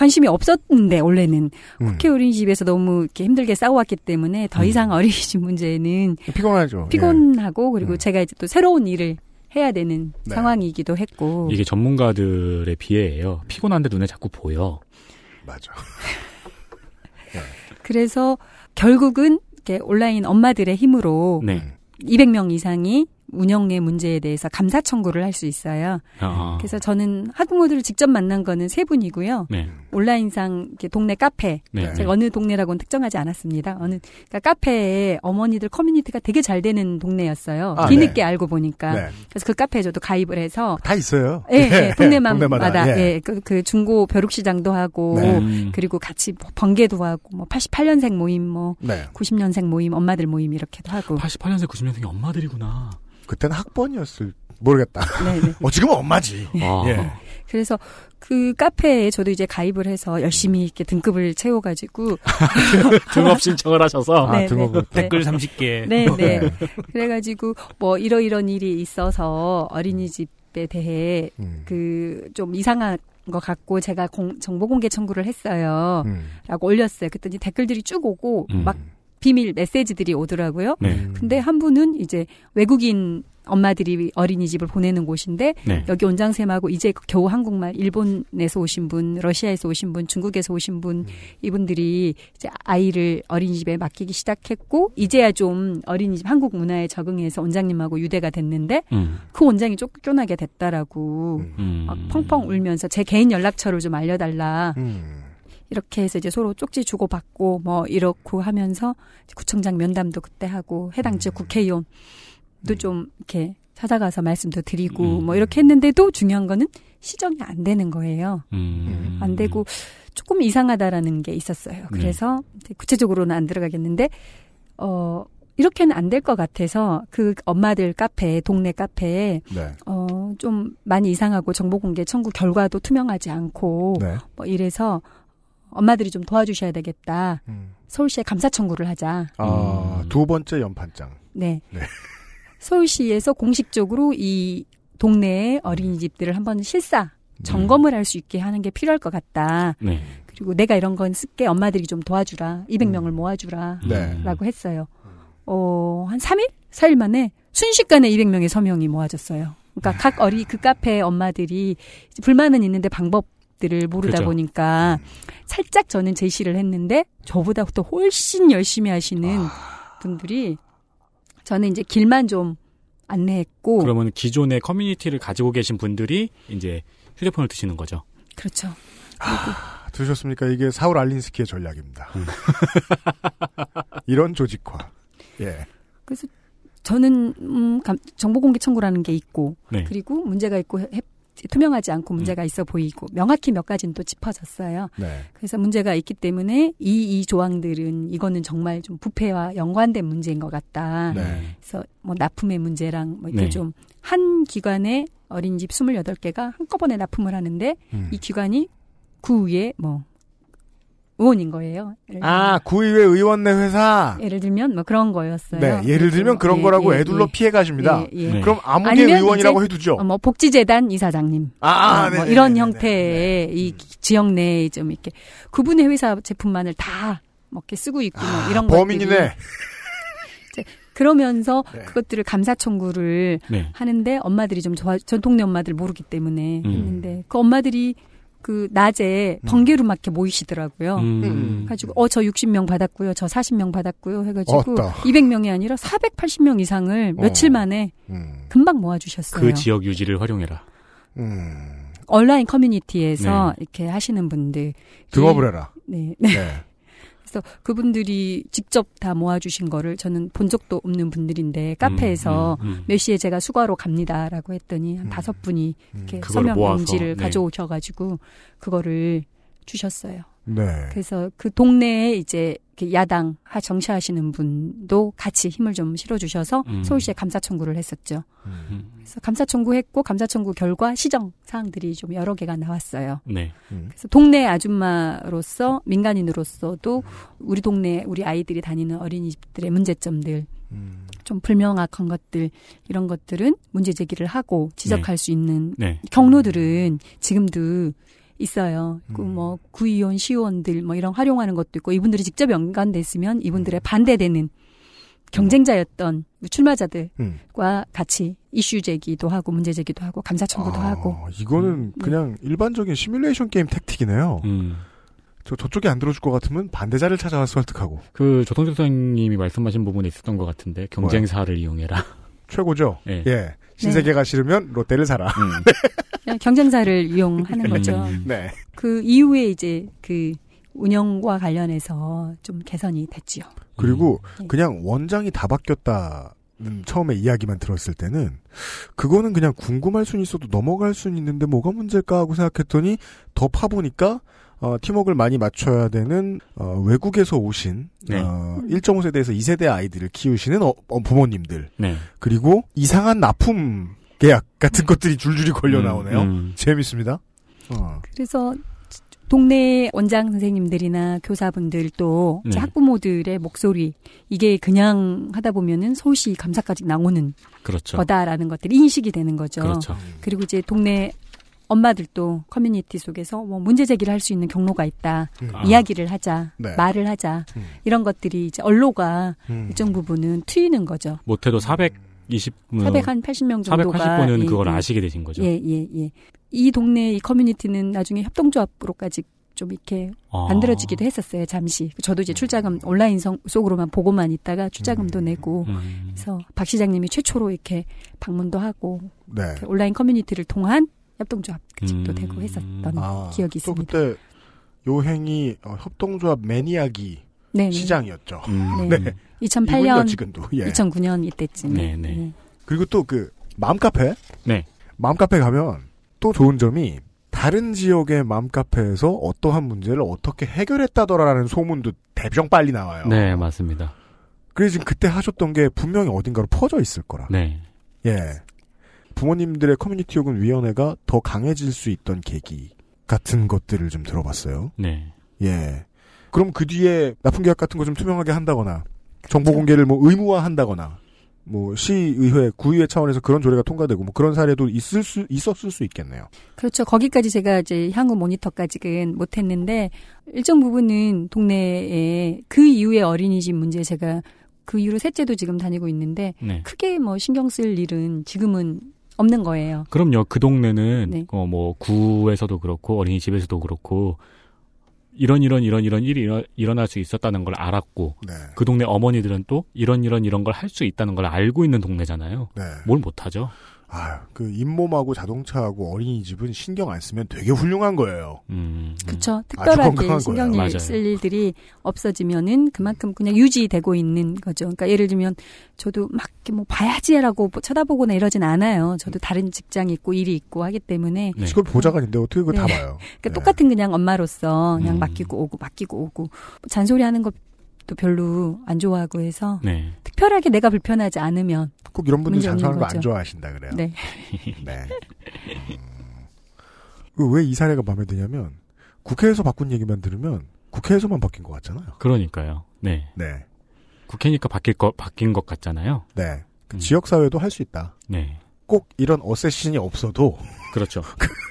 관심이 없었는데 원래는 음. 국회 어린이집에서 너무 이렇게 힘들게 싸워왔기 때문에 더 음. 이상 [laughs] 어린이집 문제는 피곤하죠. 피곤하고 그리고 음. 제가 이제 또 새로운 일을 해야 되는 네. 상황이기도 했고 이게 전문가들의 비애예요. 피곤한데 눈에 자꾸 보여. 예. 맞아. [laughs] 그래서 결국은 이렇게 온라인 엄마들의 힘으로 네. 200명 이상이 운영의 문제에 대해서 감사 청구를 할 수 있어요. 아, 그래서 저는 학부모들을 직접 만난 거는 세 분이고요. 네. 온라인상 이렇게 동네 카페 네. 제가 어느 동네라고는 특정하지 않았습니다. 어느 그러니까 카페에 어머니들 커뮤니티가 되게 잘 되는 동네였어요. 아, 뒤늦게 네. 알고 보니까 네. 그래서 그 카페에 저도 가입을 해서 다 있어요. 예, 예, 동네마다 [laughs] 동네마다, 예. 예, 그, 그 중고 벼룩시장도 하고 네. 음, 그리고 같이 뭐 번개도 하고 뭐 88년생 모임 뭐 네. 90년생 모임 엄마들 모임 이렇게도 하고 88년생, 90년생이 엄마들이구나. 그때는 학번이었을 모르겠다. 네, 네. [laughs] 어 지금은 엄마지. 아, 예. 그래서 그 카페에 저도 이제 가입을 해서 열심히 이렇게 등급을 채워가지고 [laughs] 등업 신청을 하셔서. 아 네, 네. 댓글 30개. 네, 네. 네. 그래가지고 뭐 이러이런 일이 있어서 어린이집에 대해 음. 그좀 이상한 것 같고 제가 공- 정보 공개 청구를 했어요. 음. 라고 올렸어요. 그랬더니 댓글들이 쭉 오고 음. 막 비밀 메시지들이 오더라고요. 네. 음. 근데 한 분은 이제 외국인 엄마들이 어린이집을 보내는 곳인데 네. 여기 원장쌤하고 이제 겨우 한국말 일본에서 오신 분, 러시아에서 오신 분, 중국에서 오신 분 이분들이 이제 아이를 어린이집에 맡기기 시작했고 이제야 좀 어린이집 한국 문화에 적응해서 원장님하고 유대가 됐는데 음, 그 원장이 쫓겨나게 됐다라고 음. 음. 막 펑펑 울면서 제 개인 연락처를 좀 알려달라 음. 이렇게 해서 이제 서로 쪽지 주고 받고 뭐 이렇고 하면서 구청장 면담도 그때 하고 해당 지역 국회의원도 좀 이렇게 찾아가서 말씀도 드리고 음. 뭐 이렇게 했는데도 중요한 거는 시정이 안 되는 거예요. 음. 안 되고 조금 이상하다라는 게 있었어요. 그래서 이제 구체적으로는 안 들어가겠는데 어 이렇게는 안 될 것 같아서 그 엄마들 카페 동네 카페에 네. 어좀 많이 이상하고 정보 공개 청구 결과도 투명하지 않고 네. 뭐 이래서 엄마들이 좀 도와주셔야 되겠다. 음. 서울시에 감사 청구를 하자. 아, 음. 두 번째 연판장. 네. 네. 서울시에서 공식적으로 이 동네의 어린이집들을 한번 실사 점검을 할 수 있게 하는 게 필요할 것 같다. 네. 그리고 내가 이런 건 쓸게 엄마들이 좀 도와주라. 200명을 음. 모아주라. 네. 라고 했어요. 어, 한 3일? 4일 만에 순식간에 200명의 서명이 모아졌어요. 그러니까 각 어리 그 카페 엄마들이 불만은 있는데 방법 들을 모르다 그죠. 보니까 살짝 저는 제시를 했는데 저보다 또 훨씬 열심히 하시는 분들이 저는 이제 길만 좀 안내했고 그러면 기존의 커뮤니티를 가지고 계신 분들이 이제 휴대폰을 드시는 거죠. 그렇죠. 아, 들으셨습니까? 이게 사울 알린스키의 전략입니다. 음. [laughs] 이런 조직화. 예. 저는 음, 감- 정보 공개 청구라는 게 있고 네. 그리고 문제가 있고 해- 투명하지 않고 문제가 있어 보이고 명확히 몇 가지는 또 짚어졌어요. 네. 그래서 문제가 있기 때문에 이 이 조항들은 이거는 정말 좀 부패와 연관된 문제인 것 같다. 네. 그래서 뭐 납품의 문제랑 뭐 이렇게 네. 좀한 기관에 어린이집 28개가 한꺼번에 납품을 하는데 음. 이 기관이 구의회 뭐 의원인 거예요. 아, 구의회 의원내 회사. 예를 들면 뭐 그런 거였어요. 네, 예를 들면 그런 예, 거라고 예, 애둘러 예. 피해 가십니다. 예, 예. 네. 그럼 아무개 의원이라고 해두죠. 어, 뭐 복지재단 이사장님, 아, 아, 어, 뭐 네네네네네. 이런 형태의 이 지역 내에 좀 이렇게 그분의 회사 제품만을 다뭐 이렇게 쓰고 있고 뭐 이런 것들이 아, 범인이네. 그러면서 네. 그것들을 감사 청구를 네. 하는데 엄마들이 좀 저, 전 동네 엄마들 모르기 때문에 음. 했는데 그 엄마들이 그 낮에 번개로 막 이렇게 모이시더라고요. 음. 가지고 어 저 60명 받았고요. 저 40명 받았고요. 해 가지고 어따. 200명이 아니라 480명 이상을 며칠 어. 만에 음, 금방 모아 주셨어요. 그 지역 유지를 활용해라. 음. 온라인 커뮤니티에서 네. 이렇게 하시는 분들 등업을 해라. 네. 네. [laughs] 그래서 그분들이 직접 다 모아주신 거를 저는 본 적도 없는 분들인데 카페에서 음, 음, 음. 몇 시에 제가 수거하러 갑니다라고 했더니 한 음. 다섯 분이 이렇게 서명 모아서, 용지를 네. 가져오셔가지고 그거를 주셨어요. 네. 그래서 그 동네에 이제 야당 하 정치하시는 분도 같이 힘을 좀 실어주셔서 음. 서울시에 감사 청구를 했었죠. 음. 그래서 감사 청구했고 감사 청구 결과 시정 사항들이 좀 여러 개가 나왔어요. 네. 그래서 동네 아줌마로서 민간인으로서도 우리 동네 우리 아이들이 다니는 어린이집들의 문제점들 음. 좀 불명확한 것들 이런 것들은 문제 제기를 하고 지적할 수 있는 네. 경로들은 지금도 있어요. 그 음. 뭐 구의원, 시의원들 뭐 이런 활용하는 것도 있고 이분들이 직접 연관됐으면 이분들의 반대되는 경쟁자였던 출마자들과 음. 같이 이슈 제기도 하고 문제 제기도 하고 감사 청구도 아, 하고 이거는 네. 그냥 일반적인 시뮬레이션 게임 택틱이네요. 음. 저 저쪽에 안 들어줄 것 같으면 반대자를 찾아와서 설득하고 그 조성주 선생님이 말씀하신 부분에 있었던 것 같은데 경쟁사를 이용해라. 최고죠. 네. 예. 신세계가 싫으면 롯데를 사라. 음. [laughs] 경쟁사를 이용하는 거죠. 음. 네. 그 이후에 이제 그 운영과 관련해서 좀 개선이 됐지요. 그리고 음. 그냥 원장이 다 바뀌었다 는 처음에 이야기만 들었을 때는 그거는 그냥 궁금할 수는 있어도 넘어갈 수는 있는데 뭐가 문제일까 하고 생각했더니 더 파보니까 어, 팀워크를 많이 맞춰야 되는 어, 외국에서 오신 네. 어, 1.5세대에서 2세대 아이들을 키우시는 어, 어, 부모님들 네. 그리고 이상한 납품 계약 같은 것들이 줄줄이 걸려 음, 나오네요. 음. 재밌습니다. 어. 그래서 동네 원장 선생님들이나 교사분들도 이제 네. 학부모들의 목소리 이게 그냥 하다 보면은 서울시 감사까지 나오는 그렇죠. 거다라는 것들이 인식이 되는 거죠. 그렇죠. 그리고 이제 동네 엄마들도 커뮤니티 속에서 뭐 문제 제기를 할 수 있는 경로가 있다. 음. 아. 이야기를 하자. 네. 말을 하자. 음. 이런 것들이 이제 언로가 음. 일정 부분은 트이는 거죠. 못해도 420, 음, 480명 정도가 480분은 이- 그걸 이- 아시게 되신 거죠. 예, 예, 예. 이 동네 이 커뮤니티는 나중에 협동조합으로까지 좀 이렇게 아. 만들어지기도 했었어요, 잠시. 저도 이제 출자금 온라인 성- 속으로만 보고만 있다가 출자금도 내고 음. 그래서 박 시장님이 최초로 이렇게 방문도 하고 네. 이렇게 온라인 커뮤니티를 통한 협동조합까지도 음. 되고 했었던 아, 기억이 또 있습니다. 그때 요행이 어, 협동조합 매니아기 네, 시장이었죠. 음. [laughs] 네. 네. 2008년, 지금도. 예. 2009년 이때쯤. 네, 네. 그리고 또 그 맘카페. 네. 맘카페 가면 또 좋은 점이 다른 지역의 맘카페에서 어떠한 문제를 어떻게 해결했다더라라는 소문도 대병 빨리 나와요. 네, 맞습니다. 그래서 지금 그때 하셨던 게 분명히 어딘가로 퍼져 있을 거라. 네. 예. 부모님들의 커뮤니티 혹은 위원회가 더 강해질 수 있던 계기 같은 것들을 좀 들어봤어요. 네. 예. 그럼 그 뒤에 납품 계약 같은 거 좀 투명하게 한다거나 정보 공개를 뭐 의무화한다거나 뭐 시의회, 구의회 차원에서 그런 조례가 통과되고 뭐 그런 사례도 있을 수 있었을 수 있겠네요. 그렇죠. 거기까지 제가 이제 향후 모니터까지는 못했는데 일정 부분은 동네에 그 이후에 어린이집 문제 제가 그 이후로 셋째도 지금 다니고 있는데 네. 크게 뭐 신경 쓸 일은 지금은 없는 거예요. 그럼요. 그 동네는 네. 어, 뭐 구에서도 그렇고 어린이집에서도 그렇고 이런 이런 이런 이런 일이 일어, 일어날 수 있었다는 걸 알았고 네. 그 동네 어머니들은 또 이런 이런 이런 걸 할 수 있다는 걸 알고 있는 동네잖아요. 네. 뭘 못하죠. 아, 그 잇몸하고 자동차하고 어린이집은 신경 안 쓰면 되게 훌륭한 거예요. 음, 그렇죠. 특별하게. 신경을 맞아요. 쓸 일들이 없어지면은 그만큼 그냥 유지되고 있는 거죠. 그러니까 예를 들면 저도 막 이렇게 뭐 봐야지라고 뭐 쳐다보거나 이러진 않아요. 저도 다른 직장이 있고 일이 있고 하기 때문에 네. 그걸 보좌관인데 어떻게 그걸 다 네. 봐요? 그러니까 네. 똑같은 그냥 엄마로서 그냥 음. 맡기고 오고 맡기고 오고 뭐 잔소리하는 것 도 별로 안 좋아하고 해서 네. 특별하게 내가 불편하지 않으면 꼭 이런 없는 잔소하는 거 안. 좋아하신다 그래요. 네. [laughs] 네. 음. 왜이 사례가 마음에 드냐면 국회에서 바꾼 얘기만 들으면 국회에서만 바뀐 것 같잖아요. 그러니까요. 네. 네, 국회니까 바뀔 거 바뀐 것 같잖아요. 네. 그 음. 지역 사회도 할 수 있다. 네. 꼭 이런 어세신이 없어도 그렇죠.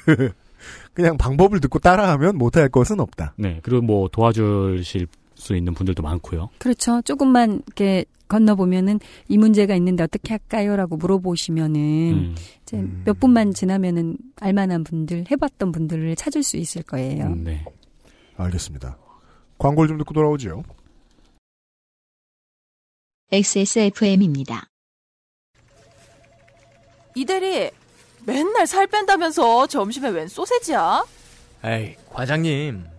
[laughs] 그냥 방법을 듣고 따라하면 못할 것은 없다. 네. 그리고 뭐 도와주실 수 있는 분들도 많고요. 그렇죠. 조금만 이렇게 건너보면은 이 문제가 있는데 어떻게 할까요?라고 물어보시면은 음. 이제 음. 몇 분만 지나면은 알만한 분들, 해봤던 분들을 찾을 수 있을 거예요. 음, 네. 알겠습니다. 광고를 좀 듣고 돌아오죠. XSFM입니다. 이대리 맨날 살 뺀다면서 점심에 웬 소세지야? 에이, 과장님.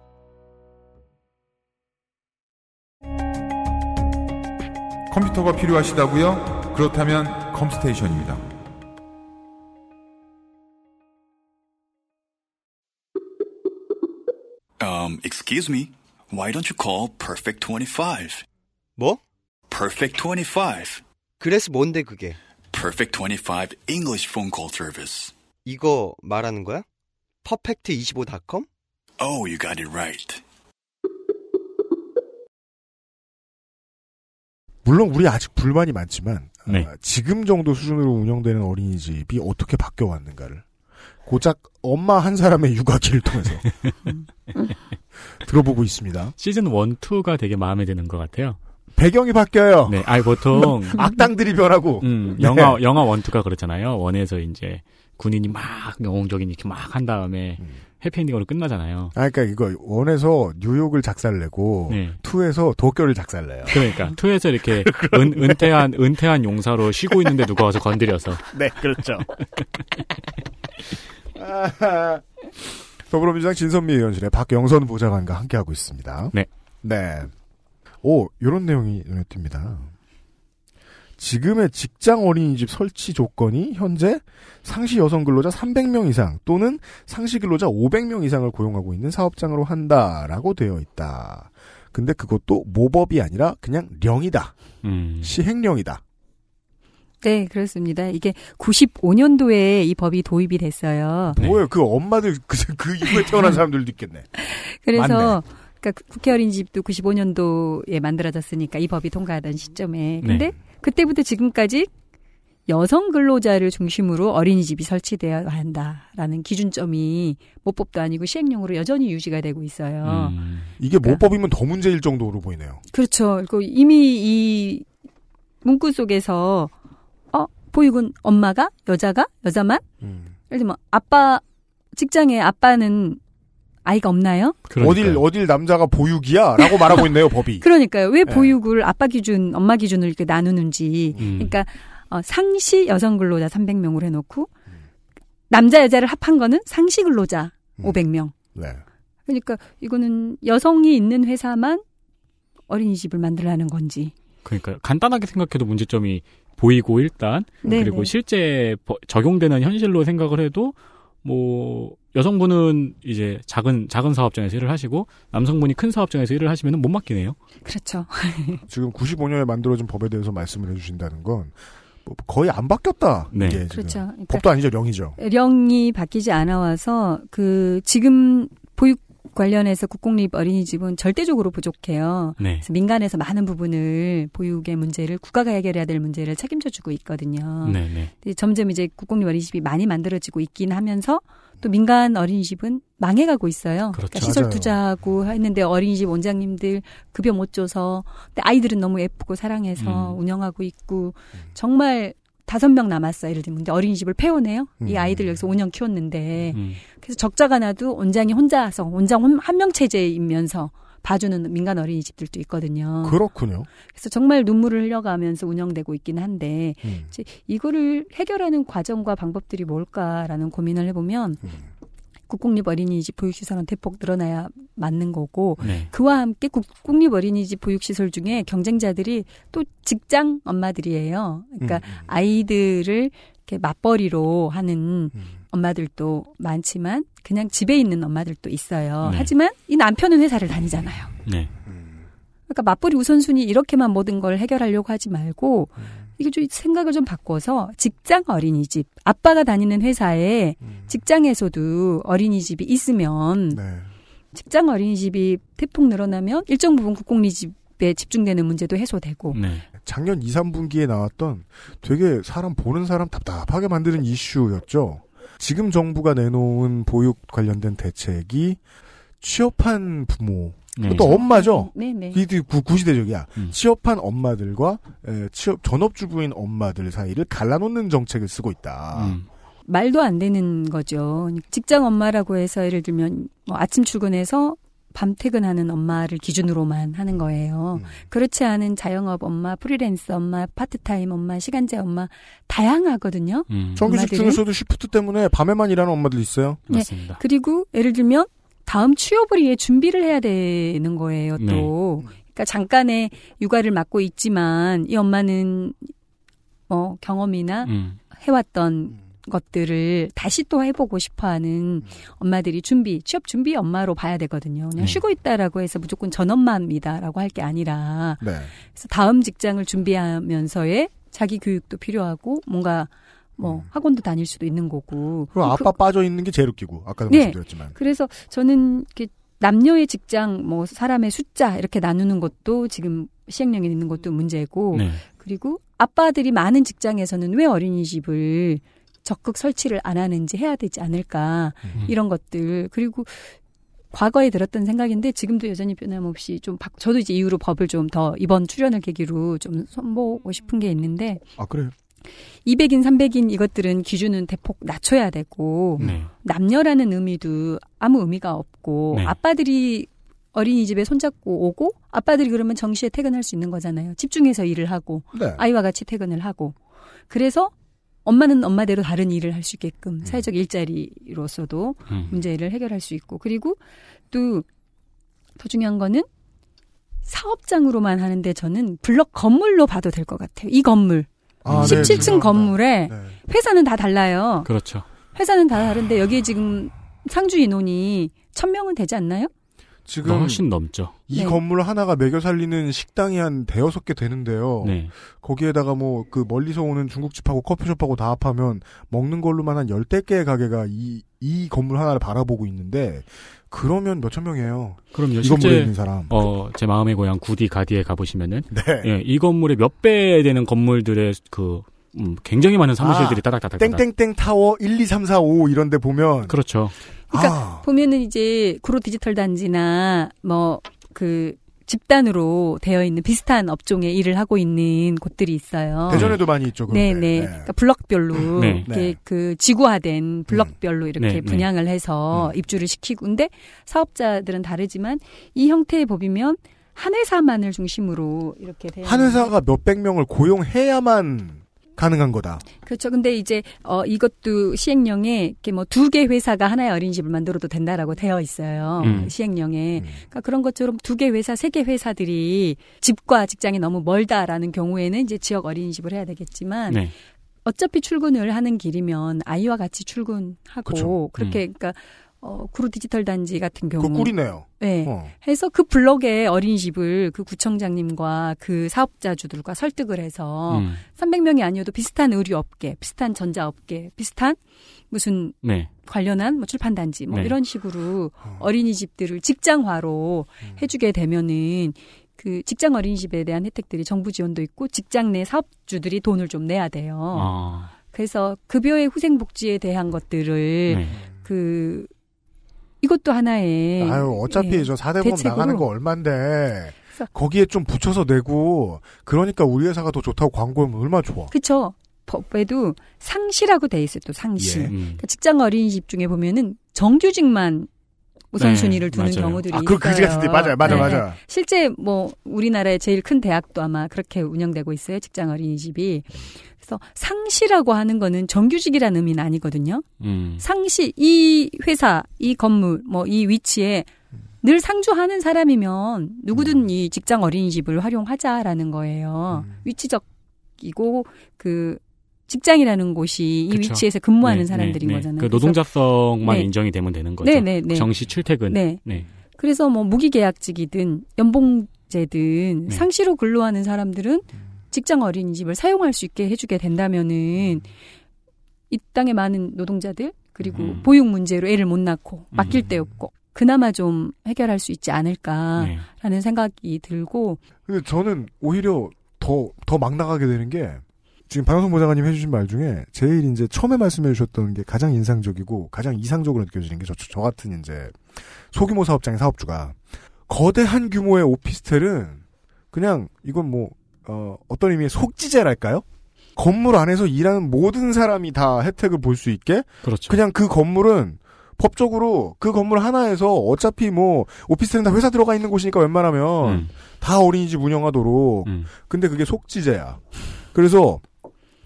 컴퓨터가 필요하시다고요? 그렇다면 컴스테이션입니다. Um, excuse me. Why don't you call Perfect 25? 뭐? Perfect 25. 그래서 뭔데 그게? Perfect 25 English phone call service. 이거 말하는 거야? 퍼펙트25.com? Oh, you got it right. 물론 우리 아직 불만이 많지만 네. 아, 지금 정도 수준으로 운영되는 어린이집이 어떻게 바뀌어 왔는가를 고작 엄마 한 사람의 육아기를 통해서 [laughs] 들어보고 있습니다. 시즌 1, 2가 되게 마음에 드는 것 같아요. 배경이 바뀌어요. 네. 아이 보통 [laughs] 악당들이 변하고 음, 네. 영화 영화 원투가 그렇잖아요. 원에서 이제 군인이 막 영웅적인 이렇게 막 한 다음에 음. 해피엔딩으로 끝나잖아요. 아, 그러니까 이거 원에서 뉴욕을 작살내고 네. 투에서 도쿄를 작살내요. 그러니까 [laughs] 투에서 이렇게 [laughs] 은, 은퇴한 은퇴한 용사로 쉬고 있는데 누가 와서 건드려서 [laughs] 네, 그렇죠. 더불어민주당 진선미 의원실의 박영선 보좌관과 함께하고 있습니다. 네. 네. 오, 요런 내용이 눈에 띕니다. 지금의 직장 어린이집 설치 조건이 현재 상시 여성 근로자 300명 이상 또는 상시 근로자 500명 이상을 고용하고 있는 사업장으로 한다라고 되어 있다. 근데 그것도 모법이 아니라 그냥 령이다. 음. 시행령이다. 네, 그렇습니다. 이게 95년도에 이 법이 도입이 됐어요. 네. 뭐예요? 그 엄마들 그, 그 이후에 태어난 사람들도 있겠네. [laughs] 그래서 그러니까 국회 어린이집도 95년도에 만들어졌으니까 이 법이 통과하던 시점에. 근데 네. 그때부터 지금까지 여성 근로자를 중심으로 어린이집이 설치되어야 한다라는 기준점이 모법도 아니고 시행령으로 여전히 유지가 되고 있어요. 음. 이게 모법이면 더 문제일 정도로 보이네요. 그렇죠. 그리고 이미 이 문구 속에서 어 보육은 엄마가 여자가 여자만 음. 예를 들면 아빠 직장에 아빠는 아이가 없나요? 어딜 어딜 남자가 보육이야라고 말하고 있네요 [laughs] 법이. 그러니까요. 왜 네. 보육을 아빠 기준, 엄마 기준을 이렇게 나누는지. 음. 그러니까 어, 상시 여성 근로자 300명으로 해놓고 남자 여자를 합한 거는 상시 근로자 500명. 네. 그러니까 이거는 여성이 있는 회사만 어린이집을 만들라는 건지. 그러니까 간단하게 생각해도 문제점이 보이고 일단 네, 그리고 네. 실제 버- 적용되는 현실로 생각을 해도 뭐 여성분은 이제 작은 작은 사업장에서 일을 하시고 남성분이 큰 사업장에서 일을 하시면 못 맡기네요. 그렇죠. [laughs] 지금 95년에 만들어진 법에 대해서 말씀을 해주신다는 건뭐 거의 안 바뀌었다. 네. 이게 지금. 그렇죠. 그러니까 법도 아니죠 령이죠. 령이 바뀌지 않아 와서 그 지금 보육 관련해서 국공립 어린이집은 절대적으로 부족해요. 네. 그래서 민간에서 많은 부분을 보육의 문제를 국가가 해결해야 될 문제를 책임져 주고 있거든요. 네, 네. 점점 이제 국공립 어린이집이 많이 만들어지고 있긴 하면서 또 민간 어린이집은 망해가고 있어요. 그렇죠. 러니까 시설 맞아요. 투자하고 했는데 어린이집 원장님들 급여 못 줘서 근데 아이들은 너무 예쁘고 사랑해서 음. 운영하고 있고 정말 다섯 명 남았어 예를 들면 어린이집을 폐원해요. 이 음. 아이들 여기서 5년 키웠는데 음. 그래서 적자가 나도 원장이 혼자서 원장 한 명 체제이면서 봐주는 민간 어린이집들도 있거든요. 그렇군요. 그래서 정말 눈물을 흘려가면서 운영되고 있긴 한데 음. 이제 이거를 해결하는 과정과 방법들이 뭘까라는 고민을 해보면 음. 국공립 어린이집 보육시설은 대폭 늘어나야 맞는 거고 네. 그와 함께 국공립 어린이집 보육시설 중에 경쟁자들이 또 직장 엄마들이에요. 그러니까 음, 음. 아이들을 이렇게 맞벌이로 하는 음. 엄마들도 많지만 그냥 집에 있는 엄마들도 있어요. 네. 하지만 이 남편은 회사를 다니잖아요. 네. 그러니까 맞벌이 우선순위 이렇게만 모든 걸 해결하려고 하지 말고 음. 이게 좀 생각을 좀 바꿔서 직장 어린이집 아빠가 다니는 회사에 직장에서도 어린이집이 있으면 네. 직장 어린이집이 대폭 늘어나면 일정 부분 국공립집에 집중되는 문제도 해소되고 네. 작년 2, 3분기에 나왔던 되게 사람 보는 사람 답답하게 만드는 이슈였죠. 지금 정부가 내놓은 보육 관련된 대책이 취업한 부모, 네. 또 엄마죠. 네네. 이게 구, 구시대적이야. 음. 취업한 엄마들과 에, 취업 전업주부인 엄마들 사이를 갈라놓는 정책을 쓰고 있다. 음. 말도 안 되는 거죠. 직장 엄마라고 해서 예를 들면 뭐 아침 출근해서 밤 퇴근하는 엄마를 기준으로만 하는 거예요. 음. 그렇지 않은 자영업 엄마, 프리랜서 엄마, 파트타임 엄마, 시간제 엄마 다양하거든요. 음. 정규직? 중에서도 시프트 때문에 밤에만 일하는 엄마들 있어요. 네. 맞습니다. 그리고 예를 들면 다음 취업을 위해 준비를 해야 되는 거예요. 또 네. 그러니까 잠깐의 육아를 맡고 있지만 이 엄마는 뭐 경험이나 음. 해왔던 것들을 다시 또 해보고 싶어하는 엄마들이 준비 취업 준비 엄마로 봐야 되거든요. 그냥 네. 쉬고 있다라고 해서 무조건 전 엄마입니다라고 할 게 아니라 네. 그래서 다음 직장을 준비하면서의 자기 교육도 필요하고 뭔가 뭐 음. 학원도 다닐 수도 있는 거고 그리고 그- 아빠 빠져 있는 게 제일 웃기고 아까도 네. 말씀드렸지만 그래서 저는 이렇게 남녀의 직장, 뭐 사람의 숫자 이렇게 나누는 것도 지금 시행령에 있는 것도 문제고 네. 그리고 아빠들이 많은 직장에서는 왜 어린이집을 적극 설치를 안 하는지 해야 되지 않을까 음. 이런 것들 그리고 과거에 들었던 생각인데 지금도 여전히 변함없이 좀 바- 저도 이제 이후로 법을 좀 더 이번 출연을 계기로 좀 손보고 싶은 게 있는데 아 그래요. 200인 300인 이것들은 기준은 대폭 낮춰야 되고 네. 남녀라는 의미도 아무 의미가 없고 네. 아빠들이 어린이집에 손잡고 오고 아빠들이 그러면 정시에 퇴근할 수 있는 거잖아요. 집중해서 일을 하고 네. 아이와 같이 퇴근을 하고 그래서 엄마는 엄마대로 다른 일을 할 수 있게끔 사회적 일자리로서도 음. 문제를 해결할 수 있고 그리고 또 더 중요한 거는 사업장으로만 하는데 저는 블럭 건물로 봐도 될 것 같아요. 이 건물 아, 네, 17층 죄송합니다. 건물에 네. 회사는 다 달라요. 그렇죠. 회사는 다 다른데 여기에 지금 상주 인원이 1000명은 되지 않나요? 지금 훨씬 넘죠. 이 네. 건물 하나가 매겨 살리는 식당이 한 대여섯 개 되는데요. 네. 거기에다가 뭐 그 멀리서 오는 중국집하고 커피숍하고 다 합하면 먹는 걸로만 한 열대 개의 가게가 이, 이 건물 하나를 바라보고 있는데 그러면 몇천 명이에요. 그럼요. 이 건물에 실제 있는 사람. 어, 제 마음의 고향 구디 가디에 가보시면은 네. 예, 이 건물의 몇 배 되는 건물들의 그 음, 굉장히 많은 사무실들이 아, 따닥따닥 땡땡땡 타워 1, 2, 3, 4, 5 이런 데 보면 그렇죠. 그러니까 아, 보면은 이제 구로 디지털 단지나 뭐 그 집단으로 되어 있는 비슷한 업종에 일을 하고 있는 곳들이 있어요. 대전에도 많이 있죠. 그런 네, 데. 네. 그러니까 블럭별로 네. 이렇게 네. 그 지구화된 블럭별로 이렇게 네, 네. 분양을 해서 입주를 시키고 근데 사업자들은 다르지만 이 형태의 법이면 한 회사만을 중심으로 이렇게 되어 한 회사가 몇백 명을 고용해야만 가능한 거다. 그렇죠. 근데 이제 어 이것도 시행령에 이렇게 뭐 두 개 회사가 하나의 어린이집을 만들어도 된다라고 되어 있어요. 음. 시행령에. 음. 그러니까 그런 것처럼 두 개 회사, 세 개 회사들이 집과 직장이 너무 멀다라는 경우에는 이제 지역 어린이집을 해야 되겠지만 네. 어차피 출근을 하는 길이면 아이와 같이 출근하고 그쵸. 그렇게 그러니까 어, 구로 디지털 단지 같은 경우. 그거 꿀이네요. 네. 어. 해서 그 블럭에 어린이집을 그 구청장님과 그 사업자주들과 설득을 해서 음. 300명이 아니어도 비슷한 의류업계, 비슷한 전자업계, 비슷한 무슨 네. 관련한 뭐 출판단지 뭐 네. 이런 식으로 어린이집들을 직장화로 해주게 되면은 그 직장 어린이집에 대한 혜택들이 정부 지원도 있고 직장 내 사업주들이 돈을 좀 내야 돼요. 아. 그래서 급여의 후생복지에 대한 것들을 네. 그 이것도 하나의 아유, 어차피 예, 저 4대보험 대책으로. 나가는 거 얼만데. 거기에 좀 붙여서 내고, 그러니까 우리 회사가 더 좋다고 광고하면 얼마나 좋아. 그쵸. 법에도 상시라고 돼 있어요. 또 상시. 예. 음. 그러니까 직장 어린이집 중에 보면은 정규직만 우선순위를 네, 두는 맞아요. 경우들이 아, 그 그지 있어요. 같은데, 맞아요, 맞아요, 네. 맞아요. 실제 뭐 우리나라의 제일 큰 대학도 아마 그렇게 운영되고 있어요. 직장 어린이집이. 그래서 상시라고 하는 거는 정규직이라는 의미는 아니거든요. 음. 상시 이 회사, 이 건물, 뭐 이 위치에 늘 상주하는 사람이면 누구든 이 직장 어린이집을 활용하자라는 거예요. 위치적이고 그 직장이라는 곳이 이 그쵸. 위치에서 근무하는 네, 사람들인 네, 네. 거잖아요. 그 노동자성만 네. 인정이 되면 되는 거죠. 네, 네, 네. 정시 출퇴근. 네. 네. 그래서 뭐 무기계약직이든 연봉제든 네. 상시로 근로하는 사람들은 직장 어린이집을 사용할 수 있게 해주게 된다면은 이 땅의 많은 노동자들 그리고 음. 보육 문제로 애를 못 낳고 맡길 데 없고 그나마 좀 해결할 수 있지 않을까라는 네. 생각이 들고 근데 저는 오히려 더, 더 막 나가게 되는 게, 지금 방송 보장관님 해주신 말 중에 제일 이제 처음에 말씀해 주셨던 게 가장 인상적이고 가장 이상적으로 느껴지는 게 저, 저 같은 이제 소규모 사업장의 사업주가 거대한 규모의 오피스텔은 그냥 이건 뭐, 어, 어떤 의미의 속지제랄까요? 건물 안에서 일하는 모든 사람이 다 혜택을 볼 수 있게 그렇죠. 그냥 그 건물은 법적으로 그 건물 하나에서 어차피 뭐 오피스텔은 다 회사 들어가 있는 곳이니까 웬만하면 음. 다 어린이집 운영하도록 음. 근데 그게 속지제야. 그래서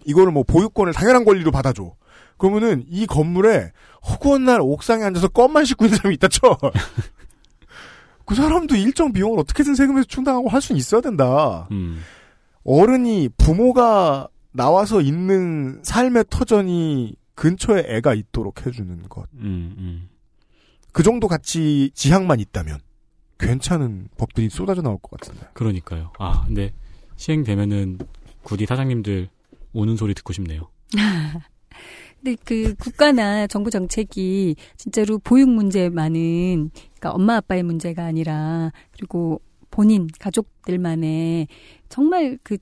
이거를 뭐 보육권을 당연한 권리로 받아줘. 그러면은 이 건물에 허구한 날 옥상에 앉아서 껌만 씻고 있는 사람이 있다 쳐. [laughs] 그 사람도 일정 비용을 어떻게든 세금에서 충당하고 할 수는 있어야 된다. 음. 어른이 부모가 나와서 있는 삶의 터전이 근처에 애가 있도록 해주는 것. 음, 음. 그 정도 가치 지향만 있다면 괜찮은 법들이 쏟아져 나올 것 같은데. 그러니까요. 아, 근데 시행되면은 구디 사장님들 우는 소리 듣고 싶네요. [laughs] 근데 그 국가나 정부 정책이 진짜로 보육 문제만은 그러니까 엄마 아빠의 문제가 아니라 그리고 본인 가족들만의 정말 그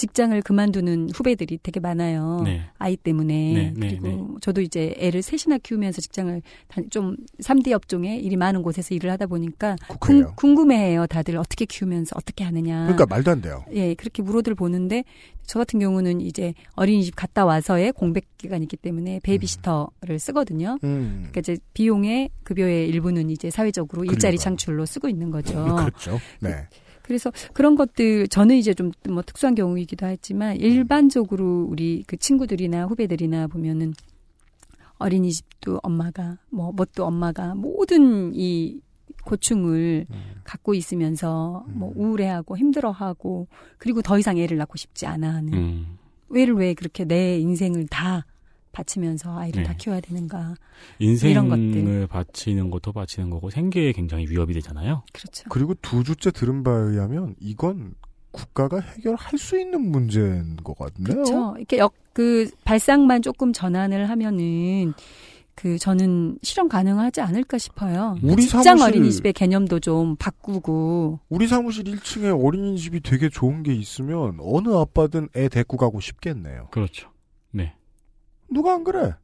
직장을 그만두는 후배들이 되게 많아요. 네. 아이 때문에. 네, 네, 그리고 네. 저도 이제 애를 셋이나 키우면서 직장을 다- 좀 3D 업종에 일이 많은 곳에서 일을 하다 보니까. 궁, 궁금해해요. 다들 어떻게 키우면서 어떻게 하느냐. 그러니까 말도 안 돼요. 예, 그렇게 물어들 보는데 저 같은 경우는 이제 어린이집 갔다 와서의 공백 기간이 있기 때문에 베이비시터를 쓰거든요. 음. 그러니까 이제 비용의 급여의 일부는 이제 사회적으로 일자리 그러니까요. 창출로 쓰고 있는 거죠. 그렇죠. 네. 그 래서 그런 것들 저는 이제 좀 뭐 특수한 경우이기도 하지만 일반적으로 우리 그 친구들이나 후배들이나 보면은 어린이집도 엄마가 뭐 뭣도 엄마가 모든 이 고충을 갖고 있으면서 뭐 우울해하고 힘들어하고 그리고 더 이상 애를 낳고 싶지 않아 하는 음. 왜를 왜 그렇게 내 인생을 다 바치면서 아이를 네. 다 키워야 되는가 인생을 이런 것들 바치는 것도 바치는 거고 생계에 굉장히 위협이 되잖아요. 그렇죠. 그리고 두 주째 들은 바에 의하면 이건 국가가 해결할 수 있는 문제인 것 같네요. 그렇죠. 이렇게 역 그 발상만 조금 전환을 하면은 그 저는 실현 가능하지 않을까 싶어요. 우리 직장 사무실- 어린이집의 개념도 좀 바꾸고 우리 사무실 1층에 어린이집이 되게 좋은 게 있으면 어느 아빠든 애 데리고 가고 싶겠네요. 그렇죠. 네. 누가 안 그래?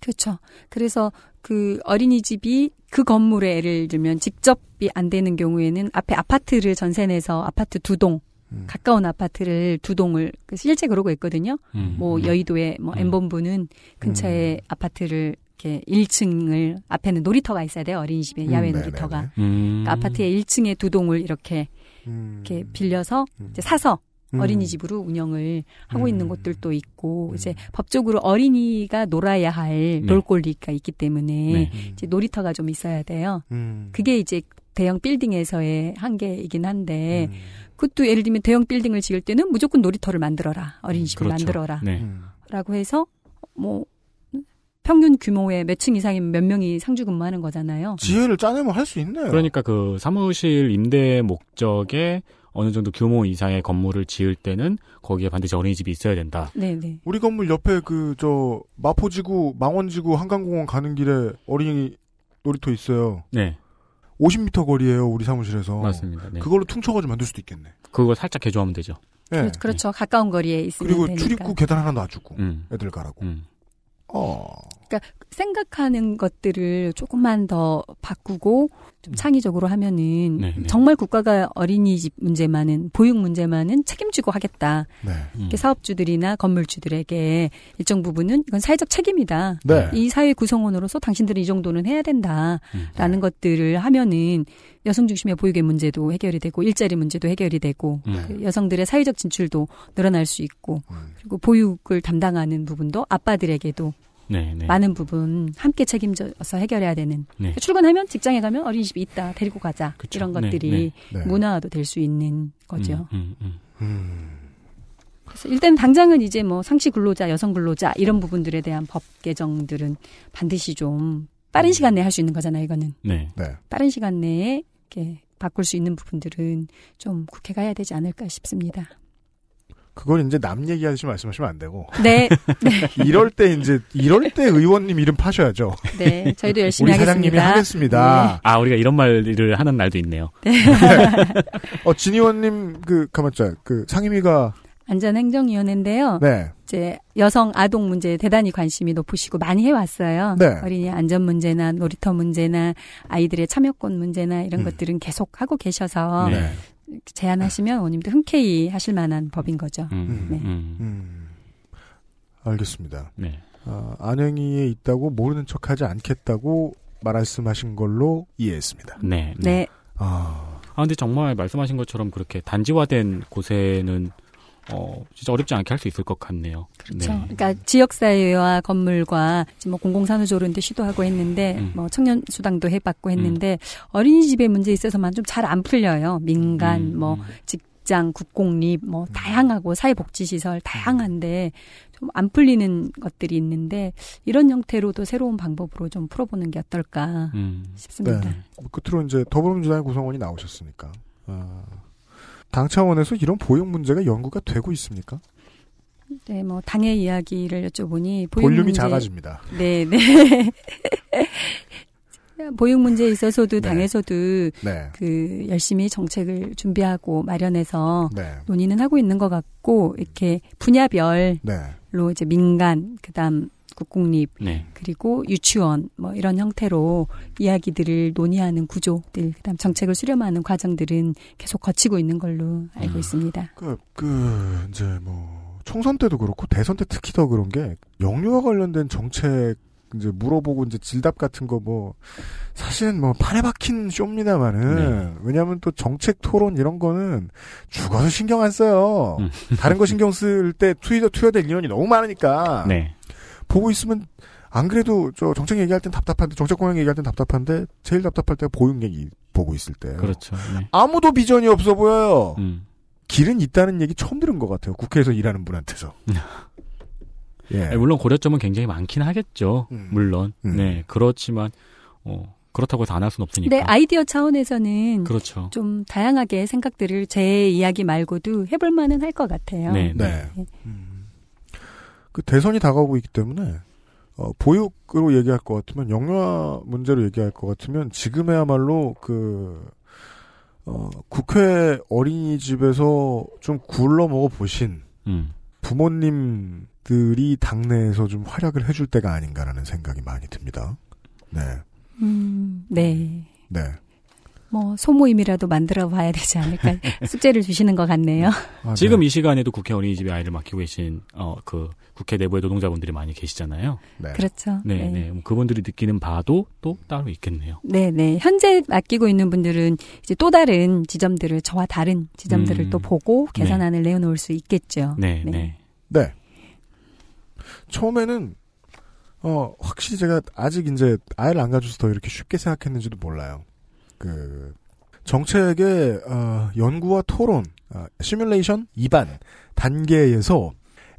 그렇죠. 그래서 그 어린이집이 그 건물에 예를 들면 직접이 안 되는 경우에는 앞에 아파트를 전세 내서 아파트 두 동, 가까운 아파트를 두 동을 그 실제 그러고 있거든요. 음, 뭐 음. 여의도의 뭐 M본부는 근처에 아파트를 이렇게 1층을 앞에는 놀이터가 있어야 돼요. 어린이집에 음, 야외. 놀이터가. 음. 그러니까 아파트의 1층에 두 동을 이렇게 음. 이렇게 빌려서 이제 사서 음. 어린이집으로 운영을 하고 있는 곳들도 음. 있고 이제 법적으로 어린이가 놀아야 할 놀골리가 있기 때문에 네. 이제 놀이터가 좀 있어야 돼요. 음. 그게 이제 대형 빌딩에서의 한계이긴 한데 음. 그것도 예를 들면 대형 빌딩을 지을 때는 무조건 놀이터를 만들어라 어린이집을 그렇죠. 만들어라 네. 음. 라고 해서 뭐 평균 규모의 몇 층 이상이면 몇 명이 상주 근무하는 거잖아요. 지혜를 짜내면 할 수 있네요. 그러니까 그 사무실 임대 목적에 어느 정도 규모 이상의 건물을 지을 때는 거기에 반드시 어린이집이 있어야 된다. 네네. 우리 건물 옆에 그 저 마포지구 망원지구 한강공원 가는 길에 어린이 놀이터 있어요. 네. 50m 거리예요 우리 사무실에서. 맞습니다. 네. 그걸로 퉁쳐가지고 만들 수도 있겠네. 그거 살짝 개조하면 되죠. 네. 그렇죠. 그렇죠. 가까운 거리에 있으면 그리고 되니까. 출입구 계단 하나 놔주고 음. 애들 가라고. 음. 어. 그러니까 생각하는 것들을 조금만 더 바꾸고 좀 창의적으로 하면은 네, 네. 정말 국가가 어린이집 문제만은 보육 문제만은 책임지고 하겠다. 네. 이렇게 사업주들이나 건물주들에게 일정 부분은 이건 사회적 책임이다. 네. 이 사회 구성원으로서 당신들은 이 정도는 해야 된다라는 음. 것들을 하면은 여성 중심의 보육의 문제도 해결이 되고 일자리 문제도 해결이 되고 음. 그 여성들의 사회적 진출도 늘어날 수 있고 음. 그리고 보육을 담당하는 부분도 아빠들에게도 네, 네. 많은 부분 함께 책임져서 해결해야 되는 네. 출근하면 직장에 가면 어린이집이 있다 데리고 가자 그쵸. 이런 네, 것들이 네. 네. 문화화도 될 수 있는 거죠. 음, 음, 음. 음. 그래서 일단 당장은 이제 뭐 상시 근로자, 여성 근로자 이런 부분들에 대한 법 개정들은 반드시 좀 빠른 시간 내에 할 수 있는 거잖아요. 이거는 네. 네. 빠른 시간 내에 이렇게 바꿀 수 있는 부분들은 좀 국회가 해야 되지 않을까 싶습니다. 그건 이제 남 얘기하듯이 말씀하시면 안 되고. [laughs] 네, 이럴 때 이제 이럴 때 의원님 이름 파셔야죠. 네, 저희도 열심히 우리 사장님이 하겠습니다. 하겠습니다. 아, 우리가 이런 말을 하는 날도 있네요. 어, 진 의원님 그 가만자 그 상임위가 안전행정위원회인데요. 네. 이제 여성 아동 문제에 대단히 관심이 높으시고 많이 해왔어요. 네. 어린이 안전 문제나 놀이터 문제나 아이들의 참여권 문제나 이런 음. 것들은 계속 하고 계셔서 네. 제안하시면 원님도 흔쾌히 하실 만한 법인 거죠. 음, 네. 음. 음. 알겠습니다. 네. 아, 안행위에 있다고 모르는 척하지 않겠다고 말씀하신 걸로 이해했습니다. 네. 네. 아, 아, 근데 정말 말씀하신 것처럼 그렇게 단지화된 곳에는 어, 진짜 어렵지 않게 할 수 있을 것 같네요. 그렇죠. 네. 그러니까 지역사회와 건물과 지금 뭐 공공산후조리원도 시도하고 했는데 음. 뭐 청년 수당도 해봤고 했는데 어린이집의 문제에 있어서만 좀 잘 안 풀려요. 민간 음, 뭐 음. 직장 국공립 뭐 다양하고 사회복지시설 다양한데 좀 안 풀리는 것들이 있는데 이런 형태로도 새로운 방법으로 좀 풀어보는 게 어떨까 음. 싶습니다. 네. 뭐 끝으로 이제 더불어민주당의 구성원이 나오셨으니까. 아, 당 차원에서 이런 보육 문제가 연구가 되고 있습니까? 네, 뭐 당의 이야기를 여쭤보니 보육 볼륨이 문제, 작아집니다. 네, 네. [laughs] 보육 문제에 있어서도 네. 당에서도 네. 그 열심히 정책을 준비하고 마련해서 네. 논의는 하고 있는 것 같고 이렇게 분야별로 네. 이제 민간 그다음 국공립 네. 그리고 유치원 뭐 이런 형태로 이야기들을 논의하는 구조들 그다음 정책을 수렴하는 과정들은 계속 거치고 있는 걸로 알고 음. 있습니다. 그, 그, 이제 뭐, 총선 때도 그렇고, 대선 때 특히 더 그런 게, 영유아 관련된 정책, 이제 물어보고, 이제 질답 같은 거 뭐, 사실은 뭐, 판에 박힌 쇼입니다만은, 네. 왜냐하면 또 정책 토론 이런 거는 죽어서 신경 안 써요. 음. 다른 거 신경 쓸 때 투여, 투여될 인원이 너무 많으니까. 네. 보고 있으면, 안 그래도 저 정책 얘기할 땐 답답한데, 정책 공약 얘기할 땐 답답한데, 제일 답답할 때가 보육 얘기 보고 있을 때. 그렇죠. 네. 아무도 비전이 없어 보여요. 음. 길은 있다는 얘기 처음 들은 것 같아요. 국회에서 일하는 분한테서. [laughs] 예. 물론 고려점은 굉장히 많긴 하겠죠. 음. 물론. 음. 네. 그렇지만 어, 그렇다고 다안할 수는 없으니까. 근데 아이디어 차원에서는 그렇죠. 좀 다양하게 생각들을 제 이야기 말고도 해볼 만은 할 것 같아요. 네. 네. 음. 그 대선이 다가오고 있기 때문에 어, 보육으로 얘기할 것 같으면 영유아 문제로 얘기할 것 같으면 지금에야말로 그 어, 국회 어린이집에서 좀 굴러 먹어 보신 음. 부모님들이 당내에서 좀 활약을 해줄 때가 아닌가라는 생각이 많이 듭니다. 네, 음, 네. 네. 뭐 소모임이라도 만들어 봐야 되지 않을까 [laughs] 숙제를 주시는 것 같네요. 아, [laughs] 지금 네. 이 시간에도 국회 어린이집에 아이를 맡기고 계신 어 그 국회 내부의 노동자분들이 많이 계시잖아요. 네. 그렇죠. 네, 네. 뭐 그분들이 느끼는 바도 또 따로 있겠네요. 네, 네. 현재 맡기고 있는 분들은 이제 또 다른 지점들을 저와 다른 지점들을 음. 또 보고 네. 개선안을 내어놓을 수 있겠죠. 네, 네. 네. 네. 처음에는 어 확실히 제가 아직 이제 아이를 안 가져서 더 이렇게 쉽게 생각했는지도 몰라요. 그 정책의 어, 연구와 토론, 어, 시뮬레이션 입안 단계에서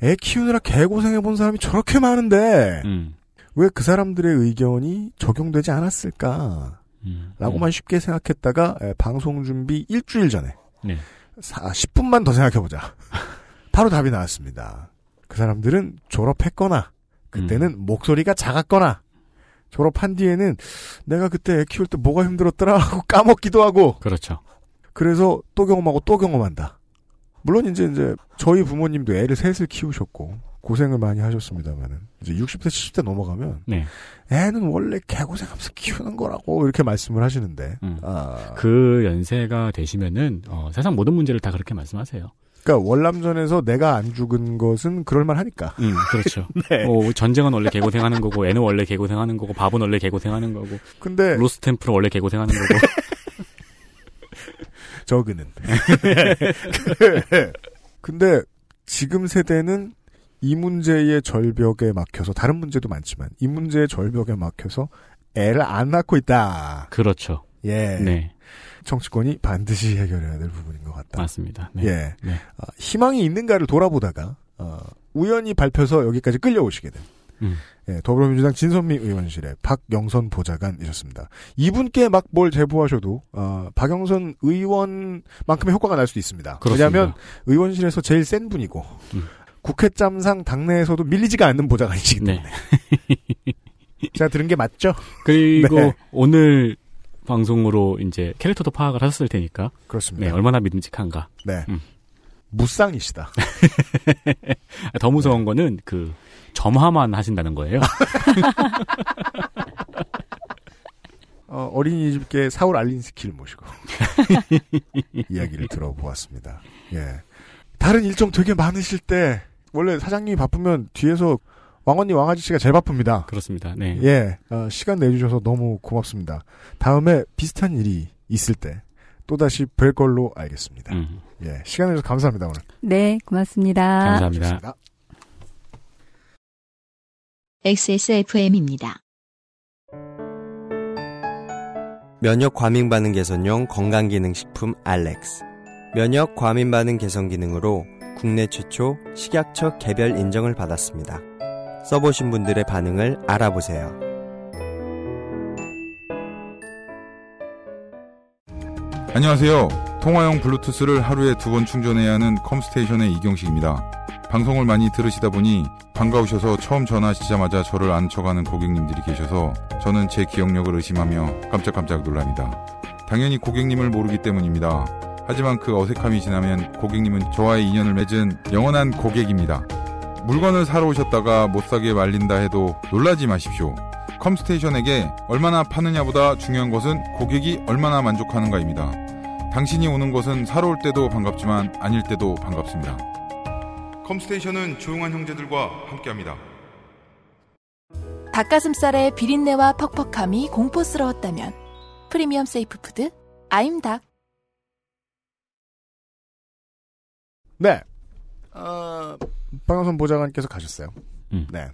애 키우느라 개고생해 본 사람이 저렇게 많은데 음. 왜그 사람들의 의견이 적용되지 않았을까? 음. 라고만 쉽게 생각했다가 에, 방송 준비 일주일 전에 네. 사- 10분만 더 생각해보자. [laughs] 바로 답이 나왔습니다. 그 사람들은 졸업했거나 그때는 음. 목소리가 작았거나 졸업한 뒤에는 내가 그때 애 키울 때 뭐가 힘들었더라 하고 [laughs] 까먹기도 하고 그렇죠. 그래서 또 경험하고 또 경험한다. 물론 이제 이제 저희 부모님도 애를 셋을 키우셨고 고생을 많이 하셨습니다만은 이제 60대 70대 넘어가면 네. 애는 원래 개고생하면서 키우는 거라고 이렇게 말씀을 하시는데 음. 아, 그 연세가 되시면은 어, 세상 모든 문제를 다 그렇게 말씀하세요. 그러니까 월남전에서 내가 안 죽은 것은 그럴만하니까. 음, 그렇죠. [laughs] 네. 뭐 전쟁은 원래 개고생하는 거고, 애는 원래 개고생하는 거고, 밥은 원래 개고생하는 거고, 근데 로스템프는 원래 개고생하는 거고. [laughs] [laughs] 저그는. 근데 지금 세대는 이 문제의 절벽에 막혀서 다른 문제도 많지만 이 문제의 절벽에 막혀서 애를 안 낳고 있다. 그렇죠. 예. 네, 정치권이 반드시 해결해야 될 부분인 것 같다. 맞습니다. 네. 예. 네. 아, 희망이 있는가를 돌아보다가 어, 우연히 밟혀서 여기까지 끌려오시게 된 음. 예, 더불어민주당 진선미 의원실의 박영선 보좌관이셨습니다. 이분께 막 뭘 제보하셔도 어, 박영선 의원만큼의 효과가 날 수도 있습니다. 그렇습니다. 왜냐하면 의원실에서 제일 센 분이고 음. 국회짬상 당내에서도 밀리지가 않는 보좌관이시기 네. 때문에 제가 들은 게 맞죠? 그리고 [laughs] 네. 오늘 방송으로 이제 캐릭터도 파악을 하셨을 테니까, 그렇습니다. 네, 얼마나 믿음직한가. 네. 음. 무쌍이시다. [laughs] 더 무서운 거는 그 점화만 하신다는 거예요. [laughs] 어, 어린이집계 사울 알린스키를 모시고 [laughs] 이야기를 들어보았습니다. 예. 다른 일정 되게 많으실 때 원래 사장님이 바쁘면 뒤에서 왕언니 왕아지 씨가 제일 바쁩니다. 그렇습니다. 네. 예, 어, 시간 내주셔서 너무 고맙습니다. 다음에 비슷한 일이 있을 때 또다시 뵐 걸로 알겠습니다. 음, 예, 시간 내주셔서 감사합니다 오늘. 네, 고맙습니다. 감사합니다. 고맙습니다. XSFM입니다. 면역 과민 반응 개선용 건강 기능 식품 알렉스. 면역 과민 반응 개선 기능으로 국내 최초 식약처 개별 인정을 받았습니다. 써보신 분들의 반응을 알아보세요. 안녕하세요. 통화용 블루투스를 하루에 두 번 충전해야 하는 컴스테이션의 이경식입니다. 방송을 많이 들으시다 보니 반가우셔서 처음 전화하시자마자 저를 안 쳐가는 고객님들이 계셔서 저는 제 기억력을 의심하며 깜짝깜짝 놀랍니다. 당연히 고객님을 모르기 때문입니다. 하지만 그 어색함이 지나면 고객님은 저와의 인연을 맺은 영원한 고객입니다. 물건을 사러 오셨다가 못 사게 말린다 해도 놀라지 마십시오. 컴스테이션에게 얼마나 파느냐보다 중요한 것은 고객이 얼마나 만족하는가입니다. 당신이 오는 것은 사러 올 때도 반갑지만 아닐 때도 반갑습니다. 컴스테이션은 조용한 형제들과 함께합니다. 닭가슴살의 비린내와 퍽퍽함이 공포스러웠다면 프리미엄 safe food 아임닭 네, 어, 박영선 보좌관께서 가셨어요. 음. 네,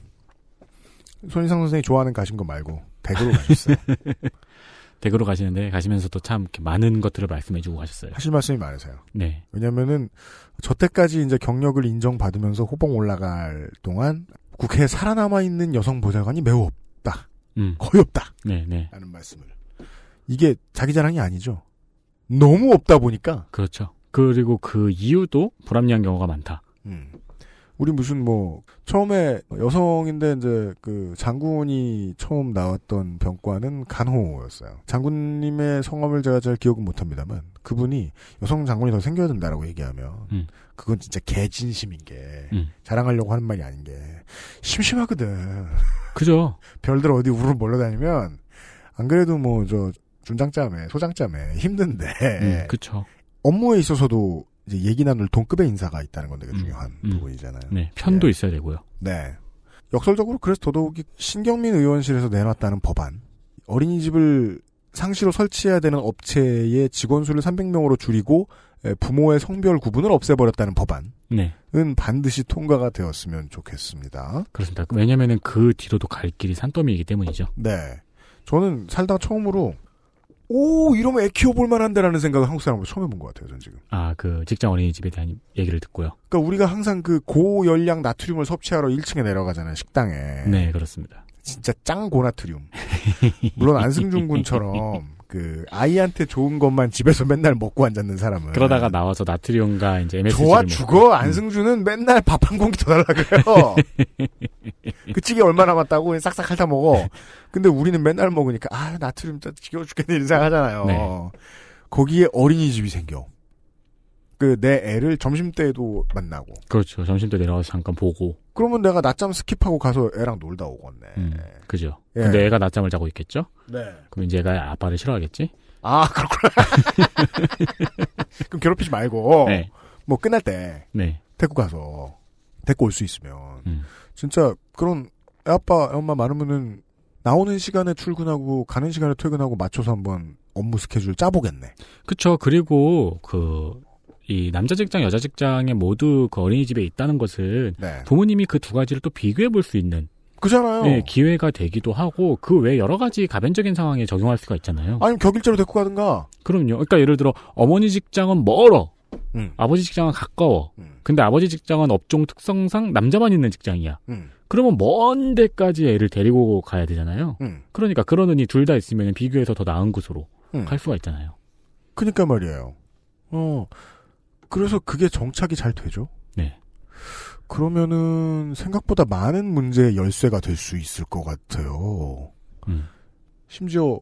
손희상 선생이 좋아하는 가신 거 말고 댁으로 가셨어요. [laughs] 댁으로 가시는데 가시면서도 참 많은 것들을 말씀해주고 가셨어요. 하실 말씀이 많으세요. 네. 왜냐면은 저 때까지 이제 경력을 인정받으면서 호봉 올라갈 동안 국회에 살아남아 있는 여성 보좌관이 매우 없다. 음. 거의 없다. 네, 네. 라는 말씀을. 이게 자기 자랑이 아니죠. 너무 없다 보니까 그렇죠. 그리고 그 이유도 불합리한 경우가 많다. 음. 우리 무슨 뭐 처음에 여성인데 이제 그 장군이 처음 나왔던 병과는 간호였어요. 장군님의 성함을 제가 잘 기억은 못합니다만 그분이 여성 장군이 더 생겨야 된다라고 얘기하면 음. 그건 진짜 개진심인 게 음. 자랑하려고 하는 말이 아닌 게 심심하거든. 그죠. [laughs] 별들 어디 우르르 몰려다니면 안 그래도 뭐 저 준장짬에 소장짬에 힘든데 음, 그쵸. 업무에 있어서도 이제 얘기 나눌 동급의 인사가 있다는 건 되게 음, 중요한 음. 부분이잖아요. 네. 편도 예. 있어야 되고요. 네. 역설적으로 그래서 더더욱이 신경민 의원실에서 내놨다는 법안 어린이집을 상시로 설치해야 되는 업체의 직원 수를 300명으로 줄이고 에, 부모의 성별 구분을 없애버렸다는 법안은 네. 반드시 통과가 되었으면 좋겠습니다. 그렇습니다. 왜냐면은 그 뒤로도 갈 길이 산더미이기 때문이죠. 네. 저는 살다가 처음으로 오 이러면 애 키워볼 만한데라는 생각을 한국 사람으로 처음 해본 것 같아요. 전 지금. 아, 그 직장 어린이집에 대한 얘기를 듣고요. 그러니까 우리가 항상 그 고열량 나트륨을 섭취하러 1층에 내려가잖아요. 식당에. 네, 그렇습니다. 진짜 짱 고나트륨. 물론 안승준 [laughs] 군처럼 그 아이한테 좋은 것만 집에서 맨날 먹고 앉았는 사람은 그러다가 나와서 나트륨과 이제 MSG 좋아 죽어 안승준은 맨날 밥 한 공기 더 달라 그래요. [laughs] 그 찌개 얼마 남았다고 싹싹 핥아 먹어. 근데 우리는 맨날 먹으니까 아 나트륨 진짜 지겨워 죽겠네 이런 생각하잖아요. 네. 거기에 어린이집이 생겨. 그 내 애를 점심 때도 만나고. 그렇죠. 점심 때 내려가서 잠깐 보고. 그러면 내가 낮잠 skip하고 가서 애랑 놀다 오겠네. 음, 그죠. 예. 근데 애가 낮잠을 자고 있겠죠? 네. 그럼 이제 애가 아빠를 싫어하겠지? 아 그렇구나. [laughs] 그럼 괴롭히지 말고 네. 뭐 끝날 때 네. 데리고 가서 데리고 올 수 있으면 음. 진짜 그런 애 아빠 애 엄마 많으면은 나오는 시간에 출근하고 가는 시간에 퇴근하고 맞춰서 한번 업무 스케줄 짜보겠네. 그쵸. 그리고 그, 이 남자 직장, 여자 직장에 모두 그 어린이집에 있다는 것은 네. 부모님이 그 두 가지를 또 비교해 볼 수 있는 그잖아요. 네, 기회가 되기도 하고 그 외 여러 가지 가변적인 상황에 적용할 수가 있잖아요. 아니면 격일제로 데리고 가든가. 그럼요. 그러니까 예를 들어 어머니 직장은 멀어. 음. 아버지 직장은 가까워. 근데 아버지 직장은 업종 특성상 남자만 있는 직장이야. 음. 그러면 먼 데까지 애를 데리고 가야 되잖아요. 음. 그러니까 그러느니 둘 다 있으면 비교해서 더 나은 곳으로 음. 갈 수가 있잖아요. 그니까 말이에요. 어. 그래서 그게 정착이 잘 되죠. 네. 그러면은 생각보다 많은 문제의 열쇠가 될 수 있을 것 같아요. 음. 심지어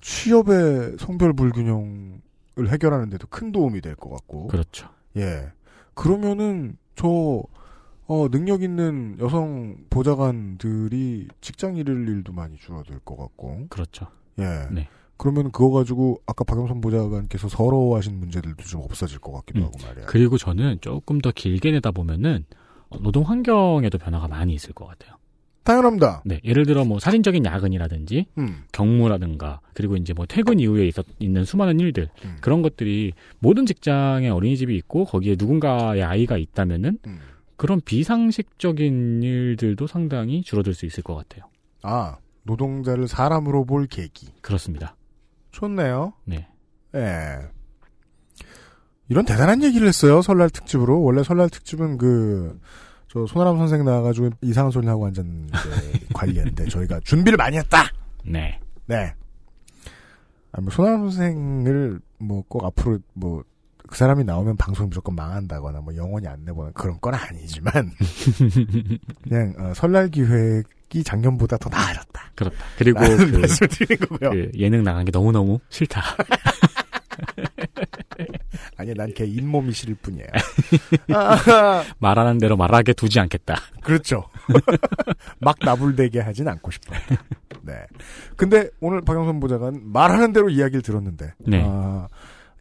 취업의 성별 불균형을 해결하는데도 큰 도움이 될 것 같고. 그렇죠. 예. 그러면은 저 어, 능력 있는 여성 보좌관들이 직장 잃을 일도 많이 줄어들 것 같고. 그렇죠. 예. 네. 그러면 그거 가지고 아까 박영선 보좌관께서 서러워하신 문제들도 좀 없어질 것 같기도 음. 하고 말이야. 그리고 저는 조금 더 길게 내다 보면은 어, 노동 환경에도 변화가 많이 있을 것 같아요. 당연합니다. 네, 예를 들어 뭐 살인적인 야근이라든지 음. 경무라든가 그리고 이제 뭐 퇴근 이후에 있었, 있는 수많은 일들 음. 그런 것들이 모든 직장에 어린이집이 있고 거기에 누군가의 아이가 있다면은 음. 그런 비상식적인 일들도 상당히 줄어들 수 있을 것 같아요. 아, 노동자를 사람으로 볼 계기. 그렇습니다. 좋네요. 네. 예. 이런 대단한 얘기를 했어요, 설날 특집으로. 원래 설날 특집은 그, 저, 손아람 선생 나와가지고 이상한 소리 하고 앉았는데, [laughs] 관리했는데, 저희가 준비를 많이 했다! 네. 네. 아, 뭐, 손아람 선생을, 뭐, 꼭 앞으로, 뭐, 그 사람이 나오면 방송이 무조건 망한다거나, 뭐, 영원히 안 내보는 그런 건 아니지만, [laughs] 그냥, 어, 설날 기획이 작년보다 더 나아졌다. 그렇다. 그리고 그, 말씀을 드리는 거고요. 그 예능 나간 게 너무너무 싫다. [laughs] 아니, 난 걔 잇몸이 싫을 뿐이에요. [laughs] 말하는 대로 말하게 두지 않겠다. 그렇죠. 막 나불대게 하진 않고 싶어요. 네. 근데 오늘 박영선 보좌관 말하는 대로 이야기를 들었는데, 네. 아,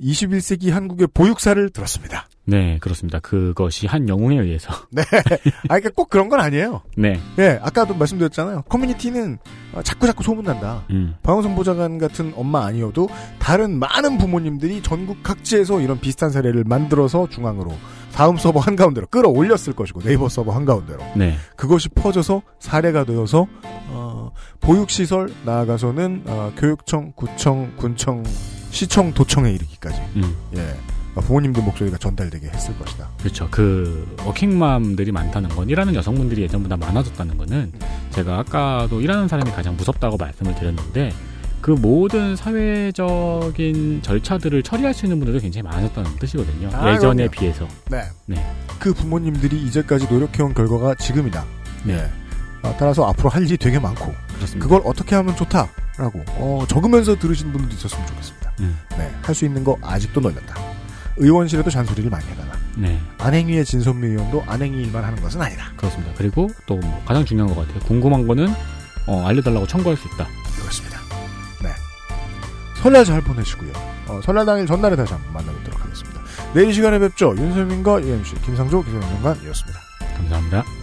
21세기 한국의 보육사를 들었습니다. 네, 그렇습니다. 그것이 한 영웅에 의해서. [laughs] 네. 아, 그러니까 꼭 그런 건 아니에요. 네. 예, 아까도 말씀드렸잖아요. 커뮤니티는 어, 자꾸 자꾸 소문난다. 음. 박영선 보좌관 같은 엄마 아니어도 다른 많은 부모님들이 전국 각지에서 이런 비슷한 사례를 만들어서 중앙으로 다음 서버 한가운데로 끌어올렸을 것이고 네이버 서버 한가운데로 네. 그것이 퍼져서 사례가 되어서 어, 보육시설 나아가서는 어, 교육청, 구청, 군청, 시청, 도청에 이르기까지 음. 예 어, 부모님들 목소리가 전달되게 했을 것이다. 그렇죠. 그 워킹맘들이 많다는 건 일하는 여성분들이 예전보다 많아졌다는 거는 제가 아까도 일하는 사람이 가장 무섭다고 말씀을 드렸는데 그 모든 사회적인 절차들을 처리할 수 있는 분들도 굉장히 많아졌다는 뜻이거든요. 아, 예전에 그럼요. 비해서. 네. 네. 그 부모님들이 이제까지 노력해온 결과가 지금이다. 네. 어, 따라서 앞으로 할 일이 되게 많고 그렇습니다. 그걸 어떻게 하면 좋다라고 어, 적으면서 들으신 분들도 있었으면 좋겠습니다. 음. 네, 할 수 있는 거 아직도 널렸다. 의원실에도 잔소리를 많이 해달라. 네. 안행위의 진선미 의원도 안행위 일만 하는 것은 아니다. 그렇습니다. 그리고 또 뭐 가장 중요한 것 같아요. 궁금한 거는 어, 알려달라고 청구할 수 있다. 그렇습니다. 네. 설날 잘 보내시고요. 어, 설날 당일 전날에 다시 한번 만나뵙도록 하겠습니다. 내일 이 시간에 뵙죠. 윤세민과 UMC 김상조 기자연구관이었습니다. 감사합니다.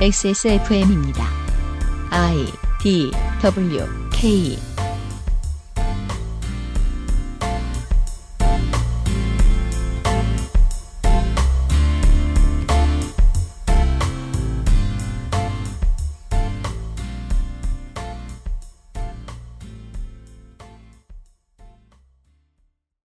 XSFM입니다. I D W K